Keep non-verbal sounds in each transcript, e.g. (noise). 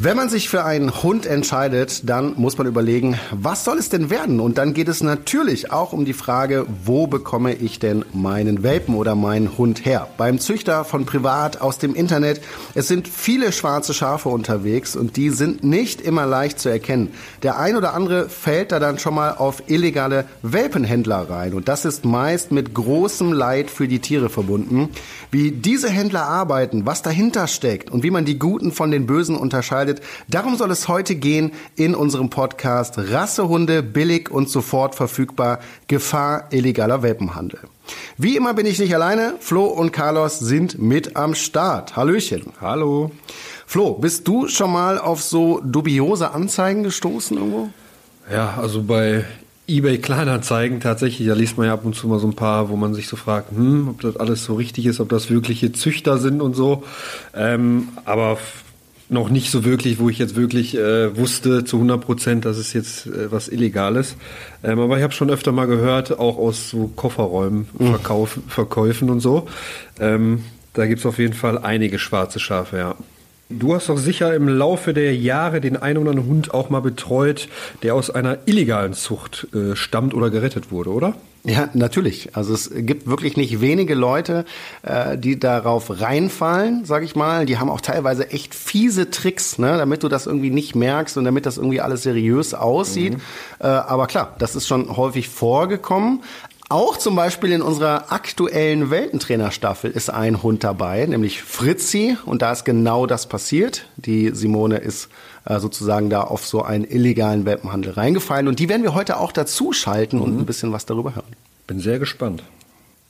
Wenn man sich für einen Hund entscheidet, dann muss man überlegen, was soll es denn werden? Und dann geht es natürlich auch um die Frage, wo bekomme ich denn meinen Welpen oder meinen Hund her? Beim Züchter von privat aus dem Internet. Es sind viele schwarze Schafe unterwegs und die sind nicht immer leicht zu erkennen. Der ein oder andere fällt da dann schon mal auf illegale Welpenhändler rein. Und das ist meist mit großem Leid für die Tiere verbunden. Wie diese Händler arbeiten, was dahinter steckt und wie man die Guten von den Bösen unterscheidet, unterscheidet. Darum soll es heute gehen in unserem Podcast Rassehunde billig und sofort verfügbar. Gefahr illegaler Welpenhandel. Wie immer bin ich nicht alleine. Flo und Carlos sind mit am Start. Hallöchen. Hallo. Flo, bist du schon mal auf so dubiose Anzeigen gestoßen irgendwo? Ja, also bei eBay Kleinanzeigen tatsächlich, da liest man ja ab und zu mal so ein paar, wo man sich so fragt, hm, ob das alles so richtig ist, ob das wirkliche Züchter sind und so. Ähm, aber noch nicht so wirklich, wo ich jetzt wirklich äh, wusste zu 100 Prozent, dass es jetzt äh, was Illegales. Ähm, aber ich habe schon öfter mal gehört, auch aus so Kofferräumen, mhm. Verkauf, Verkäufen und so. Ähm, da gibt's auf jeden Fall einige schwarze Schafe, ja. Du hast doch sicher im Laufe der Jahre den einen oder anderen Hund auch mal betreut, der aus einer illegalen Zucht äh, stammt oder gerettet wurde, oder? Ja, natürlich. Also es gibt wirklich nicht wenige Leute, äh, die darauf reinfallen, sag ich mal. Die haben auch teilweise echt fiese Tricks, ne, damit du das irgendwie nicht merkst und damit das irgendwie alles seriös aussieht. Mhm. Äh, aber klar, das ist schon häufig vorgekommen. Auch zum Beispiel in unserer aktuellen Weltentrainerstaffel ist ein Hund dabei, nämlich Fritzi. Und da ist genau das passiert. Die Simone ist äh, sozusagen da auf so einen illegalen Welpenhandel reingefallen. Und die werden wir heute auch dazu schalten und mhm. ein bisschen was darüber hören. Bin sehr gespannt.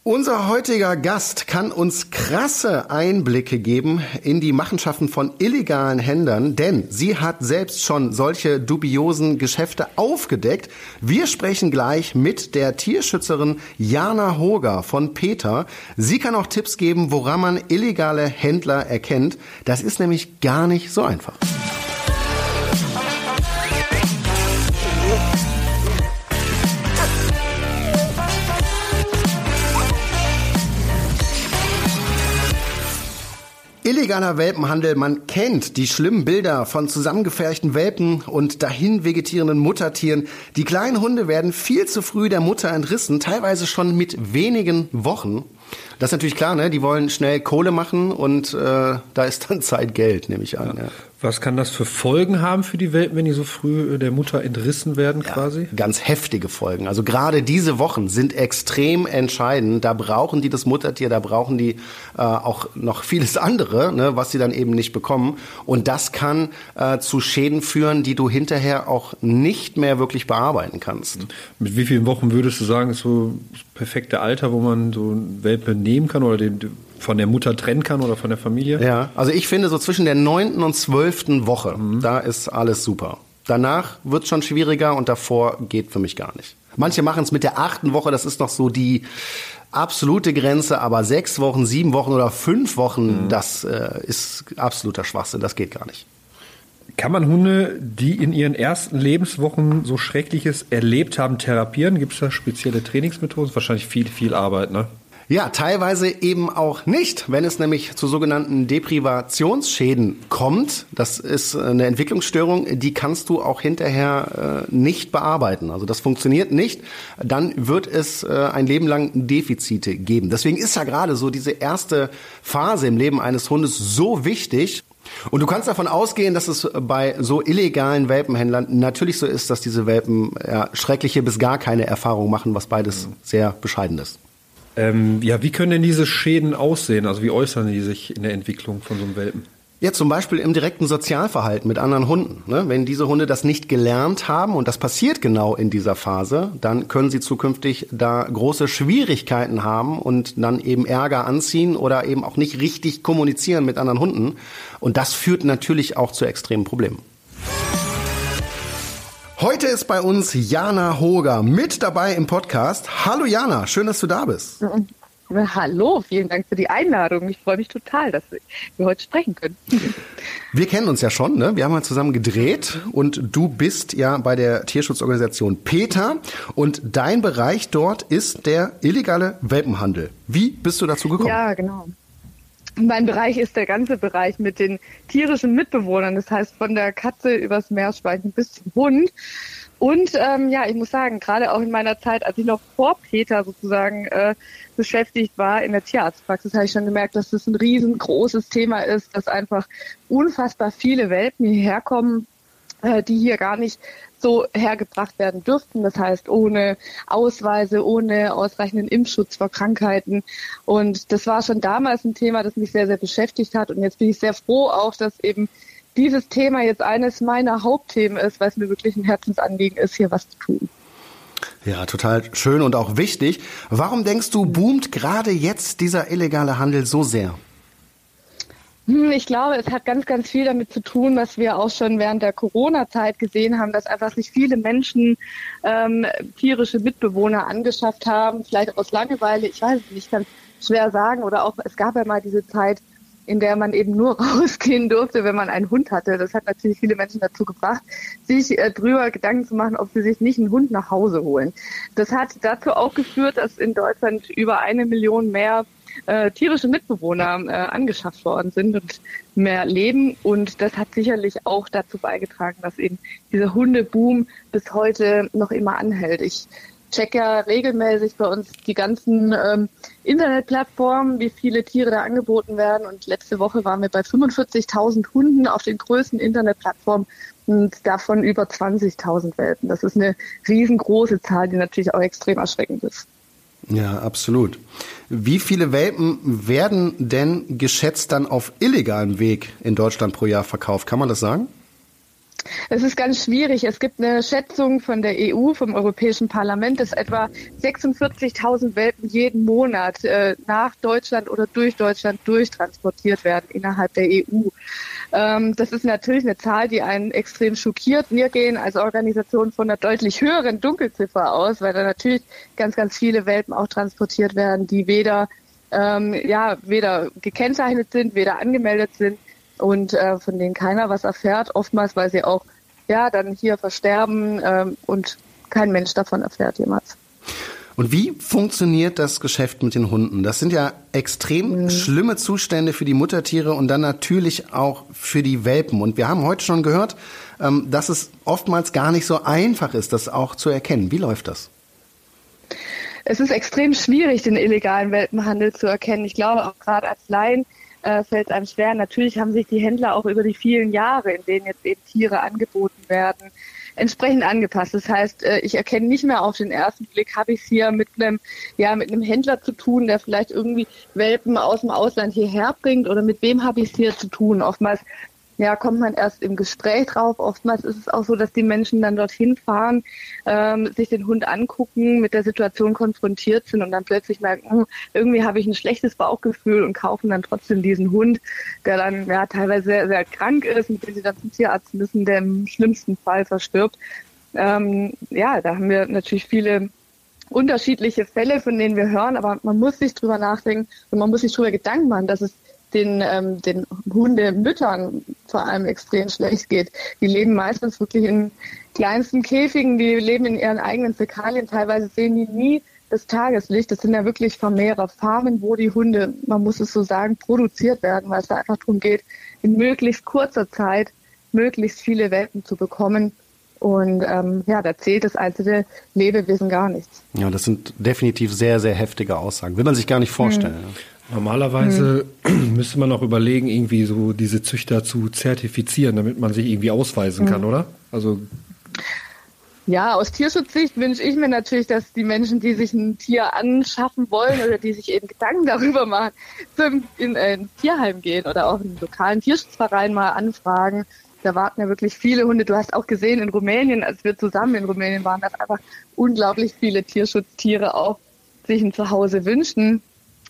Unser heutiger Gast kann uns krasse Einblicke geben in die Machenschaften von illegalen Händlern, denn sie hat selbst schon solche dubiosen Geschäfte aufgedeckt. Wir sprechen gleich mit der Tierschützerin Jana Hoger von Peter. Sie kann auch Tipps geben, woran man illegale Händler erkennt. Das ist nämlich gar nicht so einfach. Illegaler Welpenhandel, man kennt die schlimmen Bilder von zusammengefärchten Welpen und dahin vegetierenden Muttertieren. Die kleinen Hunde werden viel zu früh der Mutter entrissen, teilweise schon mit wenigen Wochen. Das ist natürlich klar, ne? Die wollen schnell Kohle machen und äh, da ist dann (laughs) Zeit Geld, nehme ich an. Ja. Ja. Was kann das für Folgen haben für die Welpen, wenn die so früh äh, der Mutter entrissen werden quasi? Ja, ganz heftige Folgen. Also gerade diese Wochen sind extrem entscheidend. Da brauchen die das Muttertier, da brauchen die äh, auch noch vieles andere, ne, was sie dann eben nicht bekommen. Und das kann äh, zu Schäden führen, die du hinterher auch nicht mehr wirklich bearbeiten kannst. Mit wie vielen Wochen würdest du sagen, ist so das perfekte Alter, wo man so ein Welpe nehmen kann oder den von der Mutter trennen kann oder von der Familie? Ja, also ich finde so zwischen der neunten und zwölften Woche, mhm. da ist alles super. Danach wird es schon schwieriger und davor geht für mich gar nicht. Manche machen es mit der achten Woche, das ist noch so die absolute Grenze, aber sechs Wochen, sieben Wochen oder fünf Wochen, mhm. das äh, ist absoluter Schwachsinn, das geht gar nicht. Kann man Hunde, die in ihren ersten Lebenswochen so Schreckliches erlebt haben, therapieren? Gibt es da spezielle Trainingsmethoden? Wahrscheinlich viel, viel Arbeit, ne? Ja, teilweise eben auch nicht, wenn es nämlich zu sogenannten Deprivationsschäden kommt. Das ist eine Entwicklungsstörung, die kannst du auch hinterher äh, nicht bearbeiten. Also das funktioniert nicht. Dann wird es äh, ein Leben lang Defizite geben. Deswegen ist ja gerade so diese erste Phase im Leben eines Hundes so wichtig. Und du kannst davon ausgehen, dass es bei so illegalen Welpenhändlern natürlich so ist, dass diese Welpen ja, schreckliche bis gar keine Erfahrung machen, was beides sehr bescheiden ist. Ähm, ja, wie können denn diese Schäden aussehen? Also wie äußern die sich in der Entwicklung von so einem Welpen? Ja, zum Beispiel im direkten Sozialverhalten mit anderen Hunden. Ne? Wenn diese Hunde das nicht gelernt haben, und das passiert genau in dieser Phase, dann können sie zukünftig da große Schwierigkeiten haben und dann eben Ärger anziehen oder eben auch nicht richtig kommunizieren mit anderen Hunden. Und das führt natürlich auch zu extremen Problemen. Heute ist bei uns Jana Hoger mit dabei im Podcast. Hallo Jana, schön, dass du da bist. Hallo, vielen Dank für die Einladung. Ich freue mich total, dass wir heute sprechen können. Wir kennen uns ja schon, ne? Wir haben mal zusammen gedreht und du bist ja bei der Tierschutzorganisation PETA und dein Bereich dort ist der illegale Welpenhandel. Wie bist du dazu gekommen? Ja, genau. Mein Bereich ist der ganze Bereich mit den tierischen Mitbewohnern, das heißt von der Katze übers Meerschweinchen bis zum Hund. Und ähm, ja, ich muss sagen, gerade auch in meiner Zeit, als ich noch vor Peter sozusagen äh, beschäftigt war in der Tierarztpraxis, habe ich schon gemerkt, dass das ein riesengroßes Thema ist, dass einfach unfassbar viele Welpen hierher kommen, äh, die hier gar nicht so hergebracht werden dürften. Das heißt, ohne Ausweise, ohne ausreichenden Impfschutz vor Krankheiten. Und das war schon damals ein Thema, das mich sehr, sehr beschäftigt hat. Und jetzt bin ich sehr froh auch, dass eben dieses Thema jetzt eines meiner Hauptthemen ist, weil es mir wirklich ein Herzensanliegen ist, hier was zu tun. Ja, total schön und auch wichtig. Warum denkst du, boomt gerade jetzt dieser illegale Handel so sehr? Hm, ich glaube, es hat ganz, ganz viel damit zu tun, was wir auch schon während der Corona-Zeit gesehen haben, dass einfach sich viele Menschen ähm, tierische Mitbewohner angeschafft haben, vielleicht aus Langeweile, ich weiß es nicht, kann schwer sagen, oder auch, es gab ja mal diese Zeit, in der man eben nur (laughs) rausgehen durfte, wenn man einen Hund hatte. Das hat natürlich viele Menschen dazu gebracht, sich äh, drüber Gedanken zu machen, ob sie sich nicht einen Hund nach Hause holen. Das hat dazu auch geführt, dass in Deutschland über eine Million mehr äh, tierische Mitbewohner äh, angeschafft worden sind und mehr leben. Und das hat sicherlich auch dazu beigetragen, dass eben dieser Hundeboom bis heute noch immer anhält. Ich check ja regelmäßig bei uns die ganzen ähm, Internetplattformen, wie viele Tiere da angeboten werden. Und letzte Woche waren wir bei 45.000 Hunden auf den größten Internetplattformen und davon über 20.000 Welpen. Das ist eine riesengroße Zahl, die natürlich auch extrem erschreckend ist. Ja, absolut. Wie viele Welpen werden denn geschätzt dann auf illegalem Weg in Deutschland pro Jahr verkauft? Kann man das sagen? Es ist ganz schwierig. Es gibt eine Schätzung von der EU, vom Europäischen Parlament, dass etwa 46.000 Welpen jeden Monat äh, nach Deutschland oder durch Deutschland durchtransportiert werden innerhalb der EU. Ähm, das ist natürlich eine Zahl, die einen extrem schockiert. Wir gehen als Organisation von einer deutlich höheren Dunkelziffer aus, weil da natürlich ganz, ganz viele Welpen auch transportiert werden, die weder ähm, ja, weder gekennzeichnet sind, weder angemeldet sind und äh, von denen keiner was erfährt, oftmals, weil sie auch ja dann hier versterben ähm, und kein Mensch davon erfährt jemals. Und wie funktioniert das Geschäft mit den Hunden? Das sind ja extrem mhm. schlimme Zustände für die Muttertiere und dann natürlich auch für die Welpen. Und wir haben heute schon gehört, ähm, dass es oftmals gar nicht so einfach ist, das auch zu erkennen. Wie läuft das? Es ist extrem schwierig, den illegalen Welpenhandel zu erkennen. Ich glaube auch gerade als Laien äh, fällt einem schwer. Natürlich haben sich die Händler auch über die vielen Jahre, in denen jetzt eben Tiere angeboten werden, entsprechend angepasst. Das heißt, äh, ich erkenne nicht mehr auf den ersten Blick, habe ich es hier mit einem, ja, mit einem Händler zu tun, der vielleicht irgendwie Welpen aus dem Ausland hierher bringt oder mit wem habe ich es hier zu tun. Oftmals ja, kommt man erst im Gespräch drauf. Oftmals ist es auch so, dass die Menschen dann dorthin fahren, ähm, sich den Hund angucken, mit der Situation konfrontiert sind und dann plötzlich merken, hm, irgendwie habe ich ein schlechtes Bauchgefühl und kaufen dann trotzdem diesen Hund, der dann ja teilweise sehr, sehr krank ist, mit dem sie dann zum Tierarzt müssen, der im schlimmsten Fall verstirbt. Ähm, ja, da haben wir natürlich viele unterschiedliche Fälle, von denen wir hören, aber man muss sich drüber nachdenken und man muss sich drüber Gedanken machen, dass es den, ähm, den Hundemüttern vor allem extrem schlecht geht. Die leben meistens wirklich in kleinsten Käfigen, die leben in ihren eigenen Fäkalien. Teilweise sehen die nie das Tageslicht. Das sind ja wirklich Vermehrer, Farmen, wo die Hunde, man muss es so sagen, produziert werden, weil es da einfach darum geht, in möglichst kurzer Zeit möglichst viele Welpen zu bekommen. Und ähm, ja, da zählt das einzelne Lebewesen gar nichts. Ja, das sind definitiv sehr, sehr heftige Aussagen. Will man sich gar nicht vorstellen. Hm. Normalerweise hm. (clears throat) müsste man auch überlegen, irgendwie so diese Züchter zu zertifizieren, damit man sich irgendwie ausweisen hm. kann, oder? Also ja, aus Tierschutzsicht wünsche ich mir natürlich, dass die Menschen, die sich ein Tier anschaffen wollen oder die sich eben Gedanken darüber machen, zum, in ein Tierheim gehen oder auch einen lokalen Tierschutzverein mal anfragen. Da warten ja wirklich viele Hunde. Du hast auch gesehen in Rumänien, als wir zusammen in Rumänien waren, dass einfach unglaublich viele Tierschutztiere auch sich ein Zuhause wünschen.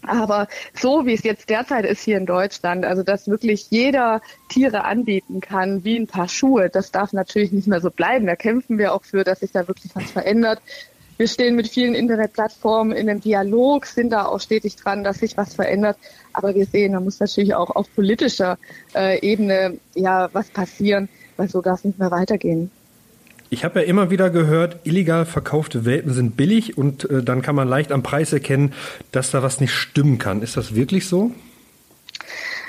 Aber so wie es jetzt derzeit ist hier in Deutschland, also dass wirklich jeder Tiere anbieten kann, wie ein paar Schuhe, das darf natürlich nicht mehr so bleiben. Da kämpfen wir auch für, dass sich da wirklich was verändert. Wir stehen mit vielen Internetplattformen in einem Dialog, sind da auch stetig dran, dass sich was verändert. Aber wir sehen, da muss natürlich auch auf politischer äh, Ebene ja was passieren, weil so darf es nicht mehr weitergehen. Ich habe ja immer wieder gehört, illegal verkaufte Welpen sind billig und äh, dann kann man leicht am Preis erkennen, dass da was nicht stimmen kann. Ist das wirklich so?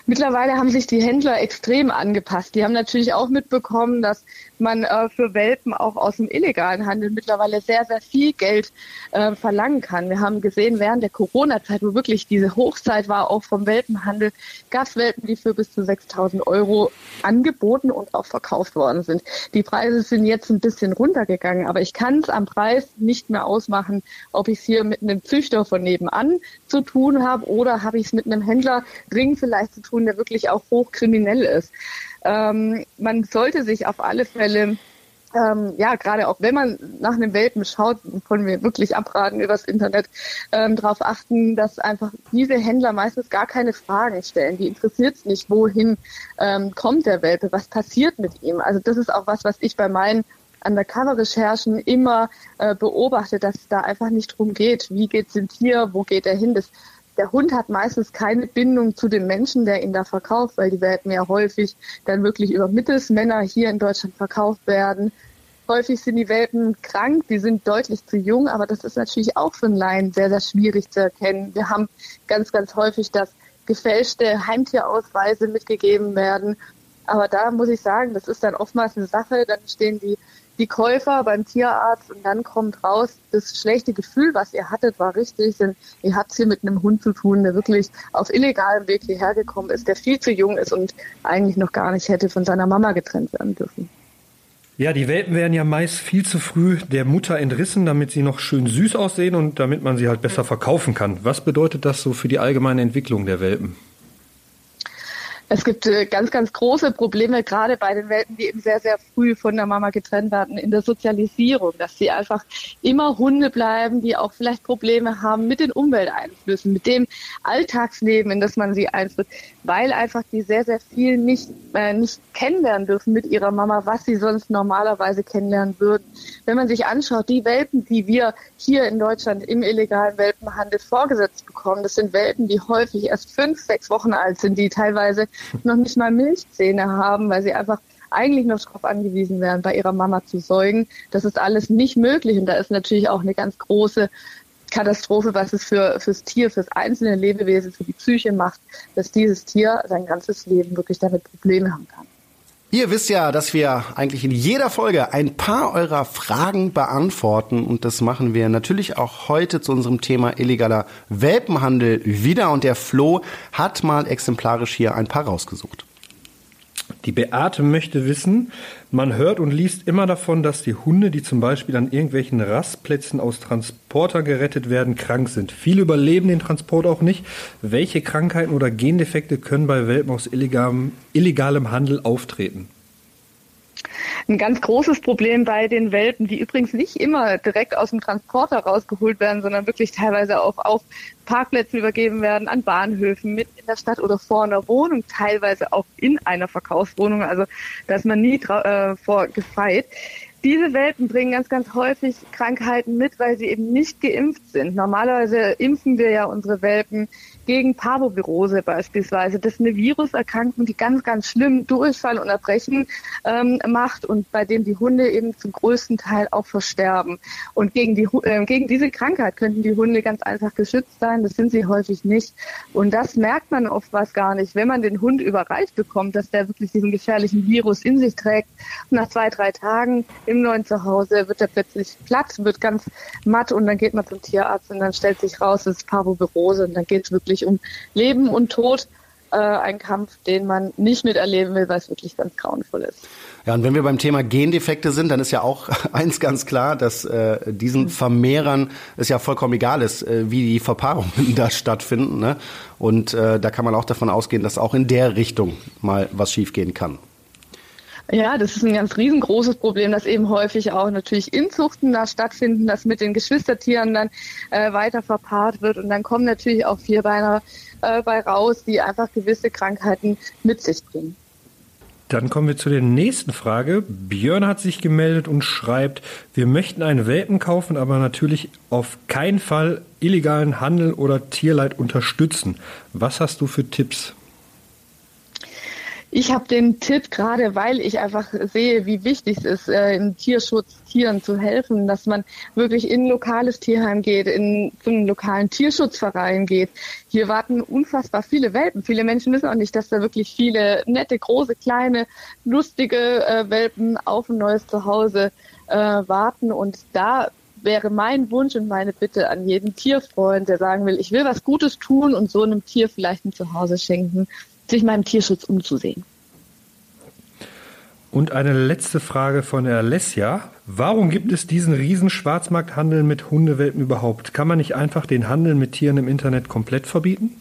Mittlerweile haben sich die Händler extrem angepasst. Die haben natürlich auch mitbekommen, dass man äh, für Welpen auch aus dem illegalen Handel mittlerweile sehr, sehr viel Geld äh, verlangen kann. Wir haben gesehen, während der Corona-Zeit, wo wirklich diese Hochzeit war, auch vom Welpenhandel, gab es Welpen, die für bis zu 6.000 Euro angeboten und auch verkauft worden sind. Die Preise sind jetzt ein bisschen runtergegangen, aber ich kann es am Preis nicht mehr ausmachen, ob ich es hier mit einem Züchter von nebenan zu tun habe oder habe ich es mit einem Händler dringend vielleicht zu tun, tun, der wirklich auch hochkriminell ist. Ähm, man sollte sich auf alle Fälle ähm, ja, gerade auch wenn man nach einem Welpen schaut, können wir wirklich abraten übers Internet, ähm, darauf achten, dass einfach diese Händler meistens gar keine Fragen stellen. Die interessiert es nicht, wohin ähm, kommt der Welpe, was passiert mit ihm. Also das ist auch was, was ich bei meinen Undercover-Recherchen immer äh, beobachte, dass es da einfach nicht drum geht, wie geht es dem Tier, wo geht er hin. Das der Hund hat meistens keine Bindung zu dem Menschen, der ihn da verkauft, weil die Welpen ja häufig dann wirklich über Mittelsmänner hier in Deutschland verkauft werden. Häufig sind die Welpen krank, die sind deutlich zu jung, aber das ist natürlich auch für einen Laien sehr, sehr schwierig zu erkennen. Wir haben ganz, ganz häufig, dass gefälschte Heimtierausweise mitgegeben werden. Aber da muss ich sagen, das ist dann oftmals eine Sache, dann stehen die die Käufer beim Tierarzt und dann kommt raus, das schlechte Gefühl, was ihr hattet, war richtig, denn ihr habt hier mit einem Hund zu tun, der wirklich auf illegalem Weg hierher gekommen ist, der viel zu jung ist und eigentlich noch gar nicht hätte von seiner Mama getrennt werden dürfen. Ja, die Welpen werden ja meist viel zu früh der Mutter entrissen, damit sie noch schön süß aussehen und damit man sie halt besser verkaufen kann. Was bedeutet das so für die allgemeine Entwicklung der Welpen? Es gibt äh, ganz, ganz große Probleme, gerade bei den Welpen, die eben sehr, sehr früh von der Mama getrennt werden, in der Sozialisierung, dass sie einfach immer Hunde bleiben, die auch vielleicht Probleme haben mit den Umwelteinflüssen, mit dem Alltagsleben, in das man sie einführt, weil einfach die sehr, sehr viel nicht, äh, nicht kennenlernen dürfen mit ihrer Mama, was sie sonst normalerweise kennenlernen würden. Wenn man sich anschaut, die Welpen, die wir hier in Deutschland im illegalen Welpenhandel vorgesetzt bekommen, das sind Welpen, die häufig erst fünf, sechs Wochen alt sind, die teilweise noch nicht mal Milchzähne haben, weil sie einfach eigentlich noch darauf angewiesen wären, bei ihrer Mama zu säugen. Das ist alles nicht möglich und da ist natürlich auch eine ganz große Katastrophe, was es für fürs Tier, fürs einzelne Lebewesen, für die Psyche macht, dass dieses Tier sein ganzes Leben wirklich damit Probleme haben kann. Ihr wisst ja, dass wir eigentlich in jeder Folge ein paar eurer Fragen beantworten und das machen wir natürlich auch heute zu unserem Thema illegaler Welpenhandel wieder und der Flo hat mal exemplarisch hier ein paar rausgesucht. Die Beate möchte wissen, man hört und liest immer davon, dass die Hunde, die zum Beispiel an irgendwelchen Rastplätzen aus Transporter gerettet werden, krank sind. Viele überleben den Transport auch nicht. Welche Krankheiten oder Gendefekte können bei Welpen aus illegalem, illegalem Handel auftreten? Ein ganz großes Problem bei den Welpen, die übrigens nicht immer direkt aus dem Transporter rausgeholt werden, sondern wirklich teilweise auch auf Parkplätzen übergeben werden, an Bahnhöfen, mit in der Stadt oder vor einer Wohnung, teilweise auch in einer Verkaufswohnung. Also da ist man nie äh, vor gefeit. Diese Welpen bringen ganz, ganz häufig Krankheiten mit, weil sie eben nicht geimpft sind. Normalerweise impfen wir ja unsere Welpen gegen Parvovirose beispielsweise. Das ist eine Viruserkrankung, die ganz, ganz schlimm Durchfall und Erbrechen ähm, macht und bei dem die Hunde eben zum größten Teil auch versterben. Und gegen, die, äh, gegen diese Krankheit könnten die Hunde ganz einfach geschützt sein. Das sind sie häufig nicht. Und das merkt man oftmals gar nicht, wenn man den Hund überreicht bekommt, dass der wirklich diesen gefährlichen Virus in sich trägt. Und nach zwei, drei Tagen im neuen Zuhause wird er plötzlich platt, wird ganz matt und dann geht man zum Tierarzt und dann stellt sich raus, es ist Parvovirose und dann geht es wirklich wirklich um Leben und Tod. Äh, ein Kampf, den man nicht miterleben will, weil es wirklich ganz grauenvoll ist. Ja, und wenn wir beim Thema Gendefekte sind, dann ist ja auch (laughs) eins ganz klar, dass äh, diesen Vermehrern es ja vollkommen egal ist, äh, wie die Verpaarungen (laughs) da stattfinden. Ne? Und äh, da kann man auch davon ausgehen, dass auch in der Richtung mal was schiefgehen kann. Ja, das ist ein ganz riesengroßes Problem, das eben häufig auch natürlich Inzuchten da stattfinden, dass mit den Geschwistertieren dann äh, weiter verpaart wird und dann kommen natürlich auch Vierbeiner äh, bei raus, die einfach gewisse Krankheiten mit sich bringen. Dann kommen wir zu der nächsten Frage. Björn hat sich gemeldet und schreibt, wir möchten einen Welpen kaufen, aber natürlich auf keinen Fall illegalen Handel oder Tierleid unterstützen. Was hast du für Tipps? Ich habe den Tipp, gerade weil ich einfach sehe, wie wichtig es ist, äh, im Tierschutz Tieren zu helfen, dass man wirklich in ein lokales Tierheim geht, in zu einem lokalen Tierschutzverein geht. Hier warten unfassbar viele Welpen. Viele Menschen wissen auch nicht, dass da wirklich viele nette, große, kleine, lustige äh, Welpen auf ein neues Zuhause äh, warten. Und da wäre mein Wunsch und meine Bitte an jeden Tierfreund, der sagen will, ich will was Gutes tun und so einem Tier vielleicht ein Zuhause schenken, sich meinem Tierschutz umzusehen. Und eine letzte Frage von Alessia. Warum gibt es diesen riesen Schwarzmarkthandel mit Hundewelpen überhaupt? Kann man nicht einfach den Handel mit Tieren im Internet komplett verbieten?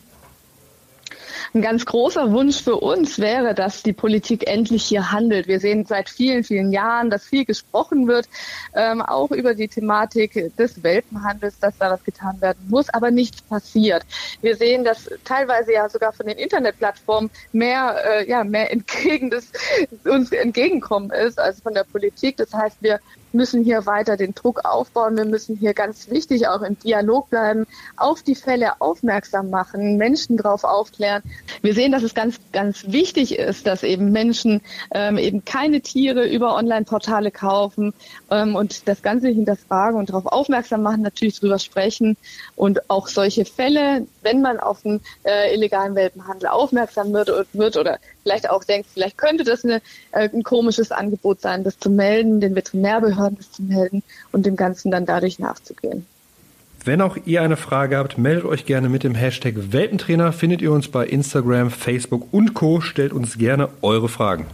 Ein ganz großer Wunsch für uns wäre, dass die Politik endlich hier handelt. Wir sehen seit vielen, vielen Jahren, dass viel gesprochen wird, ähm, auch über die Thematik des Welpenhandels, dass da was getan werden muss, aber nichts passiert. Wir sehen, dass teilweise ja sogar von den Internetplattformen mehr, äh, ja, mehr (laughs) entgegen des, uns entgegenkommen ist als von der Politik. Das heißt, wir müssen hier weiter den Druck aufbauen. Wir müssen hier ganz wichtig auch im Dialog bleiben, auf die Fälle aufmerksam machen, Menschen darauf aufklären. Wir sehen, dass es ganz, ganz wichtig ist, dass eben Menschen ähm, eben keine Tiere über Online-Portale kaufen ähm, und das Ganze hinterfragen und darauf aufmerksam machen, natürlich drüber sprechen und auch solche Fälle, wenn man auf den äh, illegalen Welpenhandel aufmerksam wird, wird oder vielleicht auch denkt, vielleicht könnte das eine, äh, ein komisches Angebot sein, das zu melden, den Veterinärbehörden das zu melden und dem Ganzen dann dadurch nachzugehen. Wenn auch ihr eine Frage habt, meldet euch gerne mit dem Hashtag Welpentrainer. Findet ihr uns bei Instagram, Facebook und Co. Stellt uns gerne eure Fragen.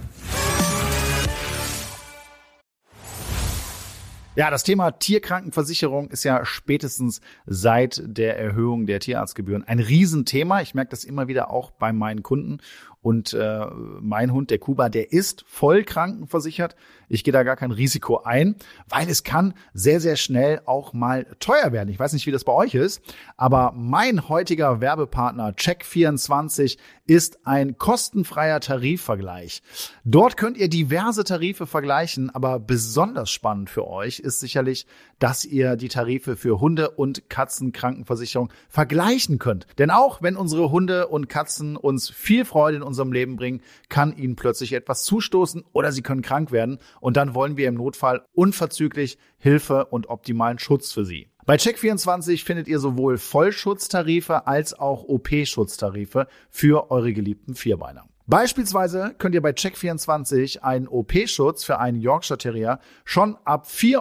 Ja, das Thema Tierkrankenversicherung ist ja spätestens seit der Erhöhung der Tierarztgebühren ein Riesenthema. Ich merke das immer wieder auch bei meinen Kunden. Und äh, mein Hund, der Kuba, der ist voll krankenversichert. Ich gehe da gar kein Risiko ein, weil es kann sehr, sehr schnell auch mal teuer werden. Ich weiß nicht, wie das bei euch ist, aber mein heutiger Werbepartner Check24 ist ein kostenfreier Tarifvergleich. Dort könnt ihr diverse Tarife vergleichen, aber besonders spannend für euch ist sicherlich, dass ihr die Tarife für Hunde- und Katzenkrankenversicherung vergleichen könnt. Denn auch wenn unsere Hunde und Katzen uns viel Freude in unserem Leben bringen, kann ihnen plötzlich etwas zustoßen oder sie können krank werden und dann wollen wir im Notfall unverzüglich Hilfe und optimalen Schutz für sie. Bei Check24 findet ihr sowohl Vollschutztarife als auch OP-Schutztarife für eure geliebten Vierbeiner. Beispielsweise könnt ihr bei Check24 einen OP-Schutz für einen Yorkshire Terrier schon ab 4,37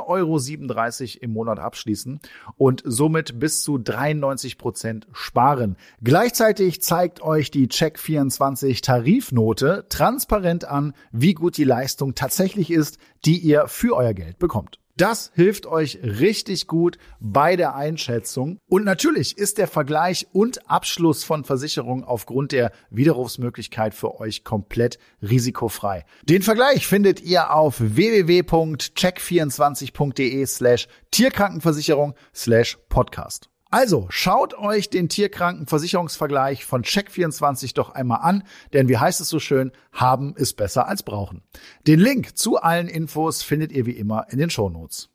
Euro im Monat abschließen und somit bis zu 93 Prozent sparen. Gleichzeitig zeigt euch die Check24 Tarifnote transparent an, wie gut die Leistung tatsächlich ist, die ihr für euer Geld bekommt. Das hilft euch richtig gut bei der Einschätzung. Und natürlich ist der Vergleich und Abschluss von Versicherungen aufgrund der Widerrufsmöglichkeit für euch komplett risikofrei. Den Vergleich findet ihr auf www.check24.de slash Tierkrankenversicherung slash Podcast. Also schaut euch den Tierkrankenversicherungsvergleich von Check24 doch einmal an, denn wie heißt es so schön, haben ist besser als brauchen. Den Link zu allen Infos findet ihr wie immer in den Shownotes.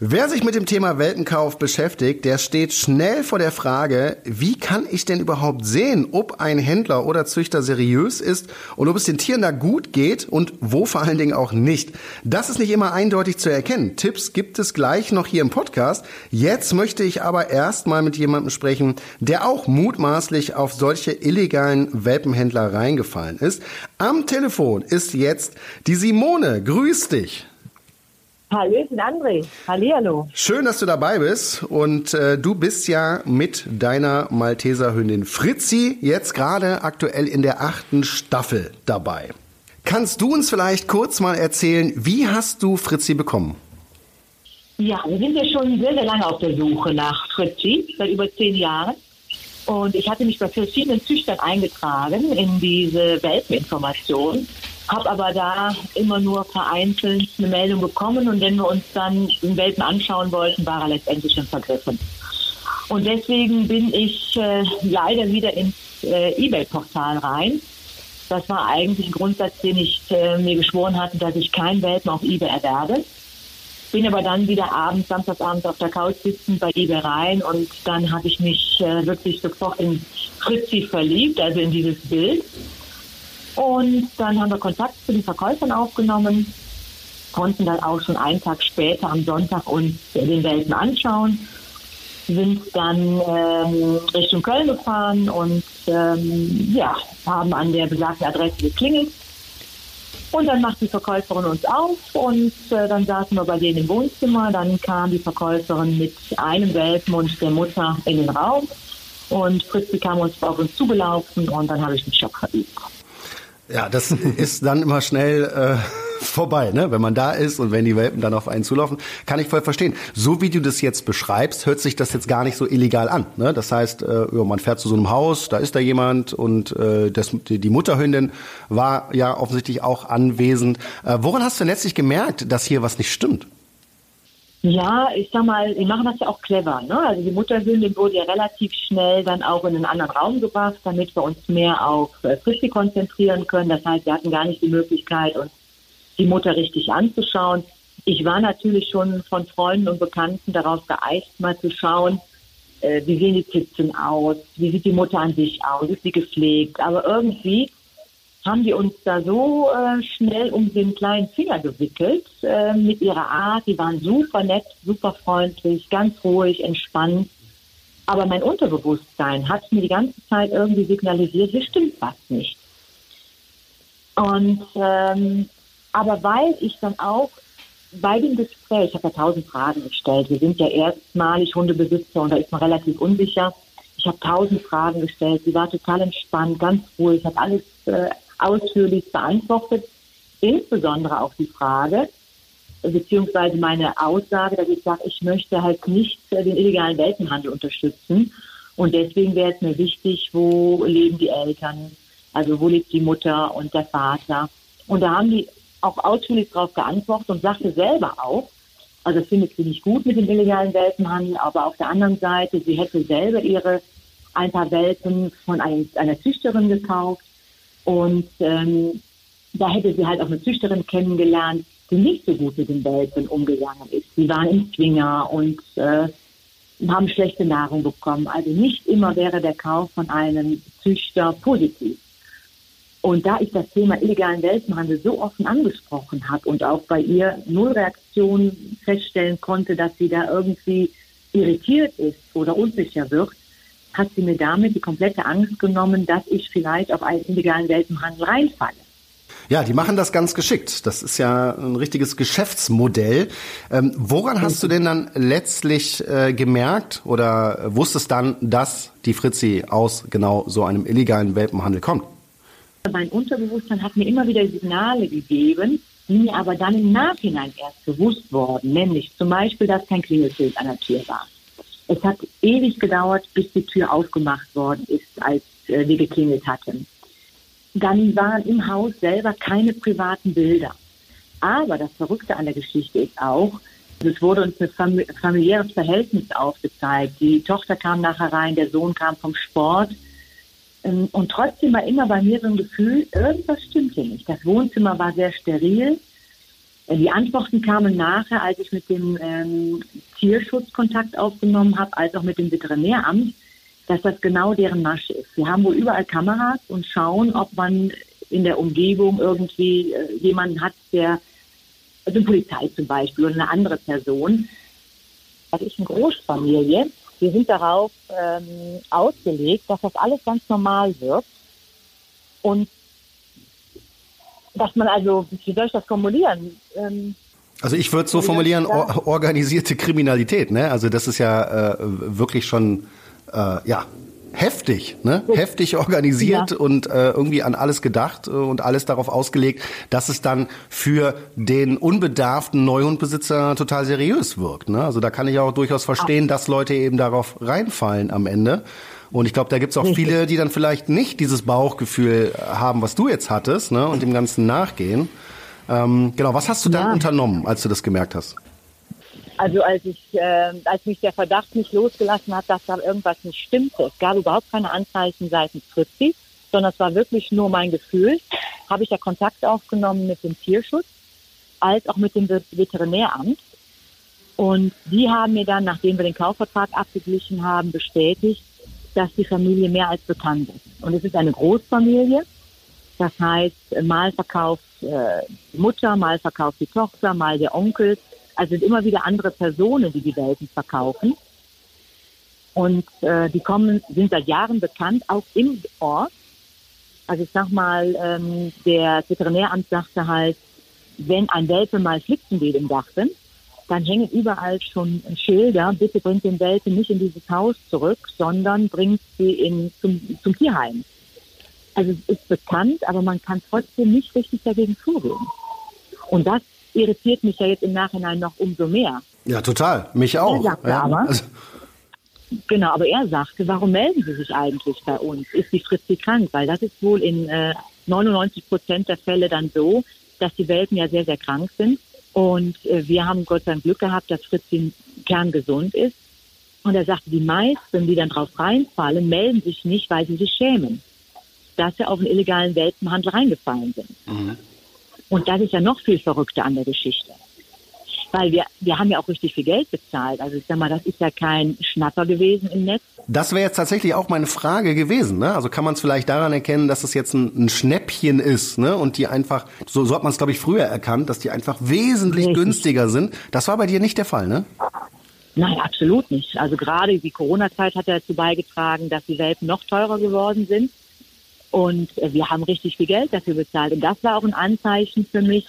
Wer sich mit dem Thema Weltenkauf beschäftigt, der steht schnell vor der Frage, wie kann ich denn überhaupt sehen, ob ein Händler oder Züchter seriös ist und ob es den Tieren da gut geht und wo vor allen Dingen auch nicht. Das ist nicht immer eindeutig zu erkennen. Tipps gibt es gleich noch hier im Podcast. Jetzt möchte ich aber erstmal mit jemandem sprechen, der auch mutmaßlich auf solche illegalen Welpenhändler reingefallen ist. Am Telefon ist jetzt die Simone. Grüß dich. Hallöchen, André. Hallihallo. Schön, dass du dabei bist. Und äh, du bist ja mit deiner Malteserhündin Fritzi jetzt gerade aktuell in der achten Staffel dabei. Kannst du uns vielleicht kurz mal erzählen, wie hast du Fritzi bekommen? Ja, wir sind ja schon sehr, sehr lange auf der Suche nach Fritzi, seit über zehn Jahren. Und ich hatte mich bei verschiedenen Züchtern eingetragen in diese Welpeninformation habe aber da immer nur vereinzelt eine Meldung bekommen und wenn wir uns dann den Welpen anschauen wollten, war er letztendlich schon vergriffen. Und deswegen bin ich äh, leider wieder ins äh, Ebay-Portal rein. Das war eigentlich ein Grundsatz, den ich äh, mir geschworen hatte, dass ich keinen Welpen auf Ebay erwerbe. Bin aber dann wieder abends, samstagsabends auf der Couch sitzen bei eBay rein und dann habe ich mich äh, wirklich sofort in Fritzi verliebt, also in dieses Bild. Und dann haben wir Kontakt zu den Verkäufern aufgenommen, konnten dann auch schon einen Tag später am Sonntag uns den Welpen anschauen, sind dann ähm, Richtung Köln gefahren und ähm, ja, haben an der besagten Adresse geklingelt. Und dann macht die Verkäuferin uns auf und äh, dann saßen wir bei denen im Wohnzimmer. Dann kam die Verkäuferin mit einem Welpen und der Mutter in den Raum. Und Fritzi kam uns auf uns zugelaufen und dann habe ich einen Schock verliebt. Ja, das ist dann immer schnell äh, (laughs) vorbei, ne? Wenn man da ist und wenn die Welpen dann auf einen zulaufen, kann ich voll verstehen. So wie du das jetzt beschreibst, hört sich das jetzt gar nicht so illegal an. Ne? Das heißt, äh, man fährt zu so einem Haus, da ist da jemand und äh, das, die Mutterhündin war ja offensichtlich auch anwesend. Äh, woran hast du letztlich gemerkt, dass hier was nicht stimmt? Ja, ich sag mal, die machen das ja auch clever. Ne? Also die Mutterhündin wurde ja relativ schnell dann auch in einen anderen Raum gebracht, damit wir uns mehr auf äh, Frisbee konzentrieren können. Das heißt, wir hatten gar nicht die Möglichkeit, uns die Mutter richtig anzuschauen. Ich war natürlich schon von Freunden und Bekannten darauf geeicht, mal zu schauen, äh, wie sehen die Zitzen aus, wie sieht die Mutter an sich aus, ist sie gepflegt. Aber irgendwie haben die uns da so äh, schnell um den kleinen Finger gewickelt äh, mit ihrer Art. Die waren super nett, super freundlich, ganz ruhig, entspannt. Aber mein Unterbewusstsein hat mir die ganze Zeit irgendwie signalisiert, hier stimmt was nicht. Und ähm, aber weil ich dann auch bei dem Gespräch, ich habe ja tausend Fragen gestellt. Wir sind ja erstmalig Hundebesitzer und da ist man relativ unsicher. Ich habe tausend Fragen gestellt. Sie war total entspannt, ganz ruhig, hat alles äh, ausführlich beantwortet. Insbesondere auch die Frage, beziehungsweise meine Aussage, dass ich sage, ich möchte halt nicht den illegalen Welpenhandel unterstützen. Und deswegen wäre es mir wichtig, wo leben die Eltern, also wo lebt die Mutter und der Vater. Und da haben die auch ausführlich darauf geantwortet und sagte selber auch, also findet sie nicht gut mit dem illegalen Welpenhandel, aber auf der anderen Seite, sie hätte selber ihre ein paar Welpen von einer Züchterin gekauft und ähm, da hätte sie halt auch eine Züchterin kennengelernt, die nicht so gut mit den Welpen umgegangen ist. Die waren im Zwinger und äh, haben schlechte Nahrung bekommen. Also nicht immer wäre der Kauf von einem Züchter positiv. Und da ich das Thema illegalen Welpenhandel so offen angesprochen habe und auch bei ihr null Reaktion feststellen konnte, dass sie da irgendwie irritiert ist oder unsicher wird, hat sie mir damit die komplette Angst genommen, dass ich vielleicht auf einen illegalen Welpenhandel reinfalle. Ja, die machen das ganz geschickt. Das ist ja ein richtiges Geschäftsmodell. Ähm, woran hast du denn dann letztlich äh, gemerkt oder wusstest dann, dass die Fritzi aus genau so einem illegalen Welpenhandel kommt? Mein Unterbewusstsein hat mir immer wieder Signale gegeben, die mir aber dann im Nachhinein erst bewusst wurden, nämlich zum Beispiel, dass kein Klingelschild an der Tür war es hat ewig gedauert, bis die Tür aufgemacht worden ist, als äh, wir geklingelt hatten. Dann waren im Haus selber keine privaten Bilder. Aber das Verrückte an der Geschichte ist auch, es wurde uns ein familiäres Verhältnis aufgezeigt. Die Tochter kam nachher rein, der Sohn kam vom Sport. Ähm, und trotzdem war immer bei mir so ein Gefühl, irgendwas stimmte nicht. Das Wohnzimmer war sehr steril. Die Antworten kamen nachher, als ich mit dem ähm, Tierschutz Kontakt aufgenommen habe, als auch mit dem Veterinäramt, dass das genau deren Masche ist. Sie haben wohl überall Kameras und schauen, ob man in der Umgebung irgendwie äh, jemanden hat, der, also eine Polizei zum Beispiel oder eine andere Person. Das ist eine Großfamilie. Wir sind darauf ähm, ausgelegt, dass das alles ganz normal wird. Und dass man also, wie soll ich das formulieren? Ähm, also ich würde so formulieren, or organisierte Kriminalität, ne? Also das ist ja äh, wirklich schon äh, ja heftig, ne? Heftig organisiert ja. und äh, irgendwie an alles gedacht äh, und alles darauf ausgelegt, dass es dann für den unbedarften Neuhundbesitzer total seriös wirkt. Ne? Also da kann ich auch durchaus verstehen, dass Leute eben darauf reinfallen am Ende. Und ich glaube, da gibt es auch viele, die dann vielleicht nicht dieses Bauchgefühl haben, was du jetzt hattest, ne, und dem Ganzen nachgehen. Ähm, genau, was hast du dann ja. unternommen, als du das gemerkt hast? Also als ich, äh, als mich der Verdacht nicht losgelassen hat, dass da irgendwas nicht stimmte, es gab überhaupt keine Anzeichen seitens Fritzi, sondern es war wirklich nur mein Gefühl, habe ich ja Kontakt aufgenommen mit dem Tierschutz als auch mit dem Veterinäramt. Und die haben mir dann, nachdem wir den Kaufvertrag abgeglichen haben, bestätigt, dass die Familie mehr als bekannt ist. Und es ist eine Großfamilie. Das heißt, mal verkauft äh, die Mutter, mal verkauft die Tochter, mal der Onkel. Also sind immer wieder andere Personen, die die Welpen verkaufen. Und äh, die kommen, sind seit Jahren bekannt, auch im Ort. Also ich sag mal, ähm, der Veterinäramt sagte halt, wenn ein Welpe mal flitzen will im Garten, dann hängen überall schon Schilder, bitte bringt den Welpen nicht in dieses Haus zurück, sondern bringt sie in, zum, zum Tierheim. Also es ist bekannt, aber man kann trotzdem nicht richtig dagegen vorgehen. Und das irritiert mich ja jetzt im Nachhinein noch umso mehr. Ja, total. Mich auch. Sagte ja, aber, also, Genau, aber er sagte, warum melden Sie sich eigentlich bei uns? Ist die Fritzi krank? Weil das ist wohl in äh, 99 Prozent der Fälle dann so, dass die Welpen ja sehr, sehr krank sind. Und äh, wir haben Gott sei Dank Glück gehabt, dass Fritzi kerngesund ist. Und er sagte, die meisten, die dann drauf reinfallen, melden sich nicht, weil sie sich schämen, dass sie auf einen illegalen Welpenhandel reingefallen sind. Und das ist ja noch viel verrückter an der Geschichte. Weil wir, wir haben ja auch richtig viel Geld bezahlt. Also ich sag mal, das ist ja kein Schnapper gewesen im Netz. das wäre jetzt tatsächlich auch meine Frage gewesen. Ne? Also kann man es vielleicht daran erkennen, dass es jetzt ein, ein Schnäppchen ist, ne? Und die einfach, so, so hat man es glaube ich früher erkannt, dass die einfach wesentlich Richtig. günstiger sind. Das war bei dir nicht der Fall, ne? Nein, absolut nicht. Also gerade die Corona-Zeit hat dazu beigetragen, dass die Welpen noch teurer geworden sind. Und wir haben richtig viel Geld dafür bezahlt. Und das war auch ein Anzeichen für mich,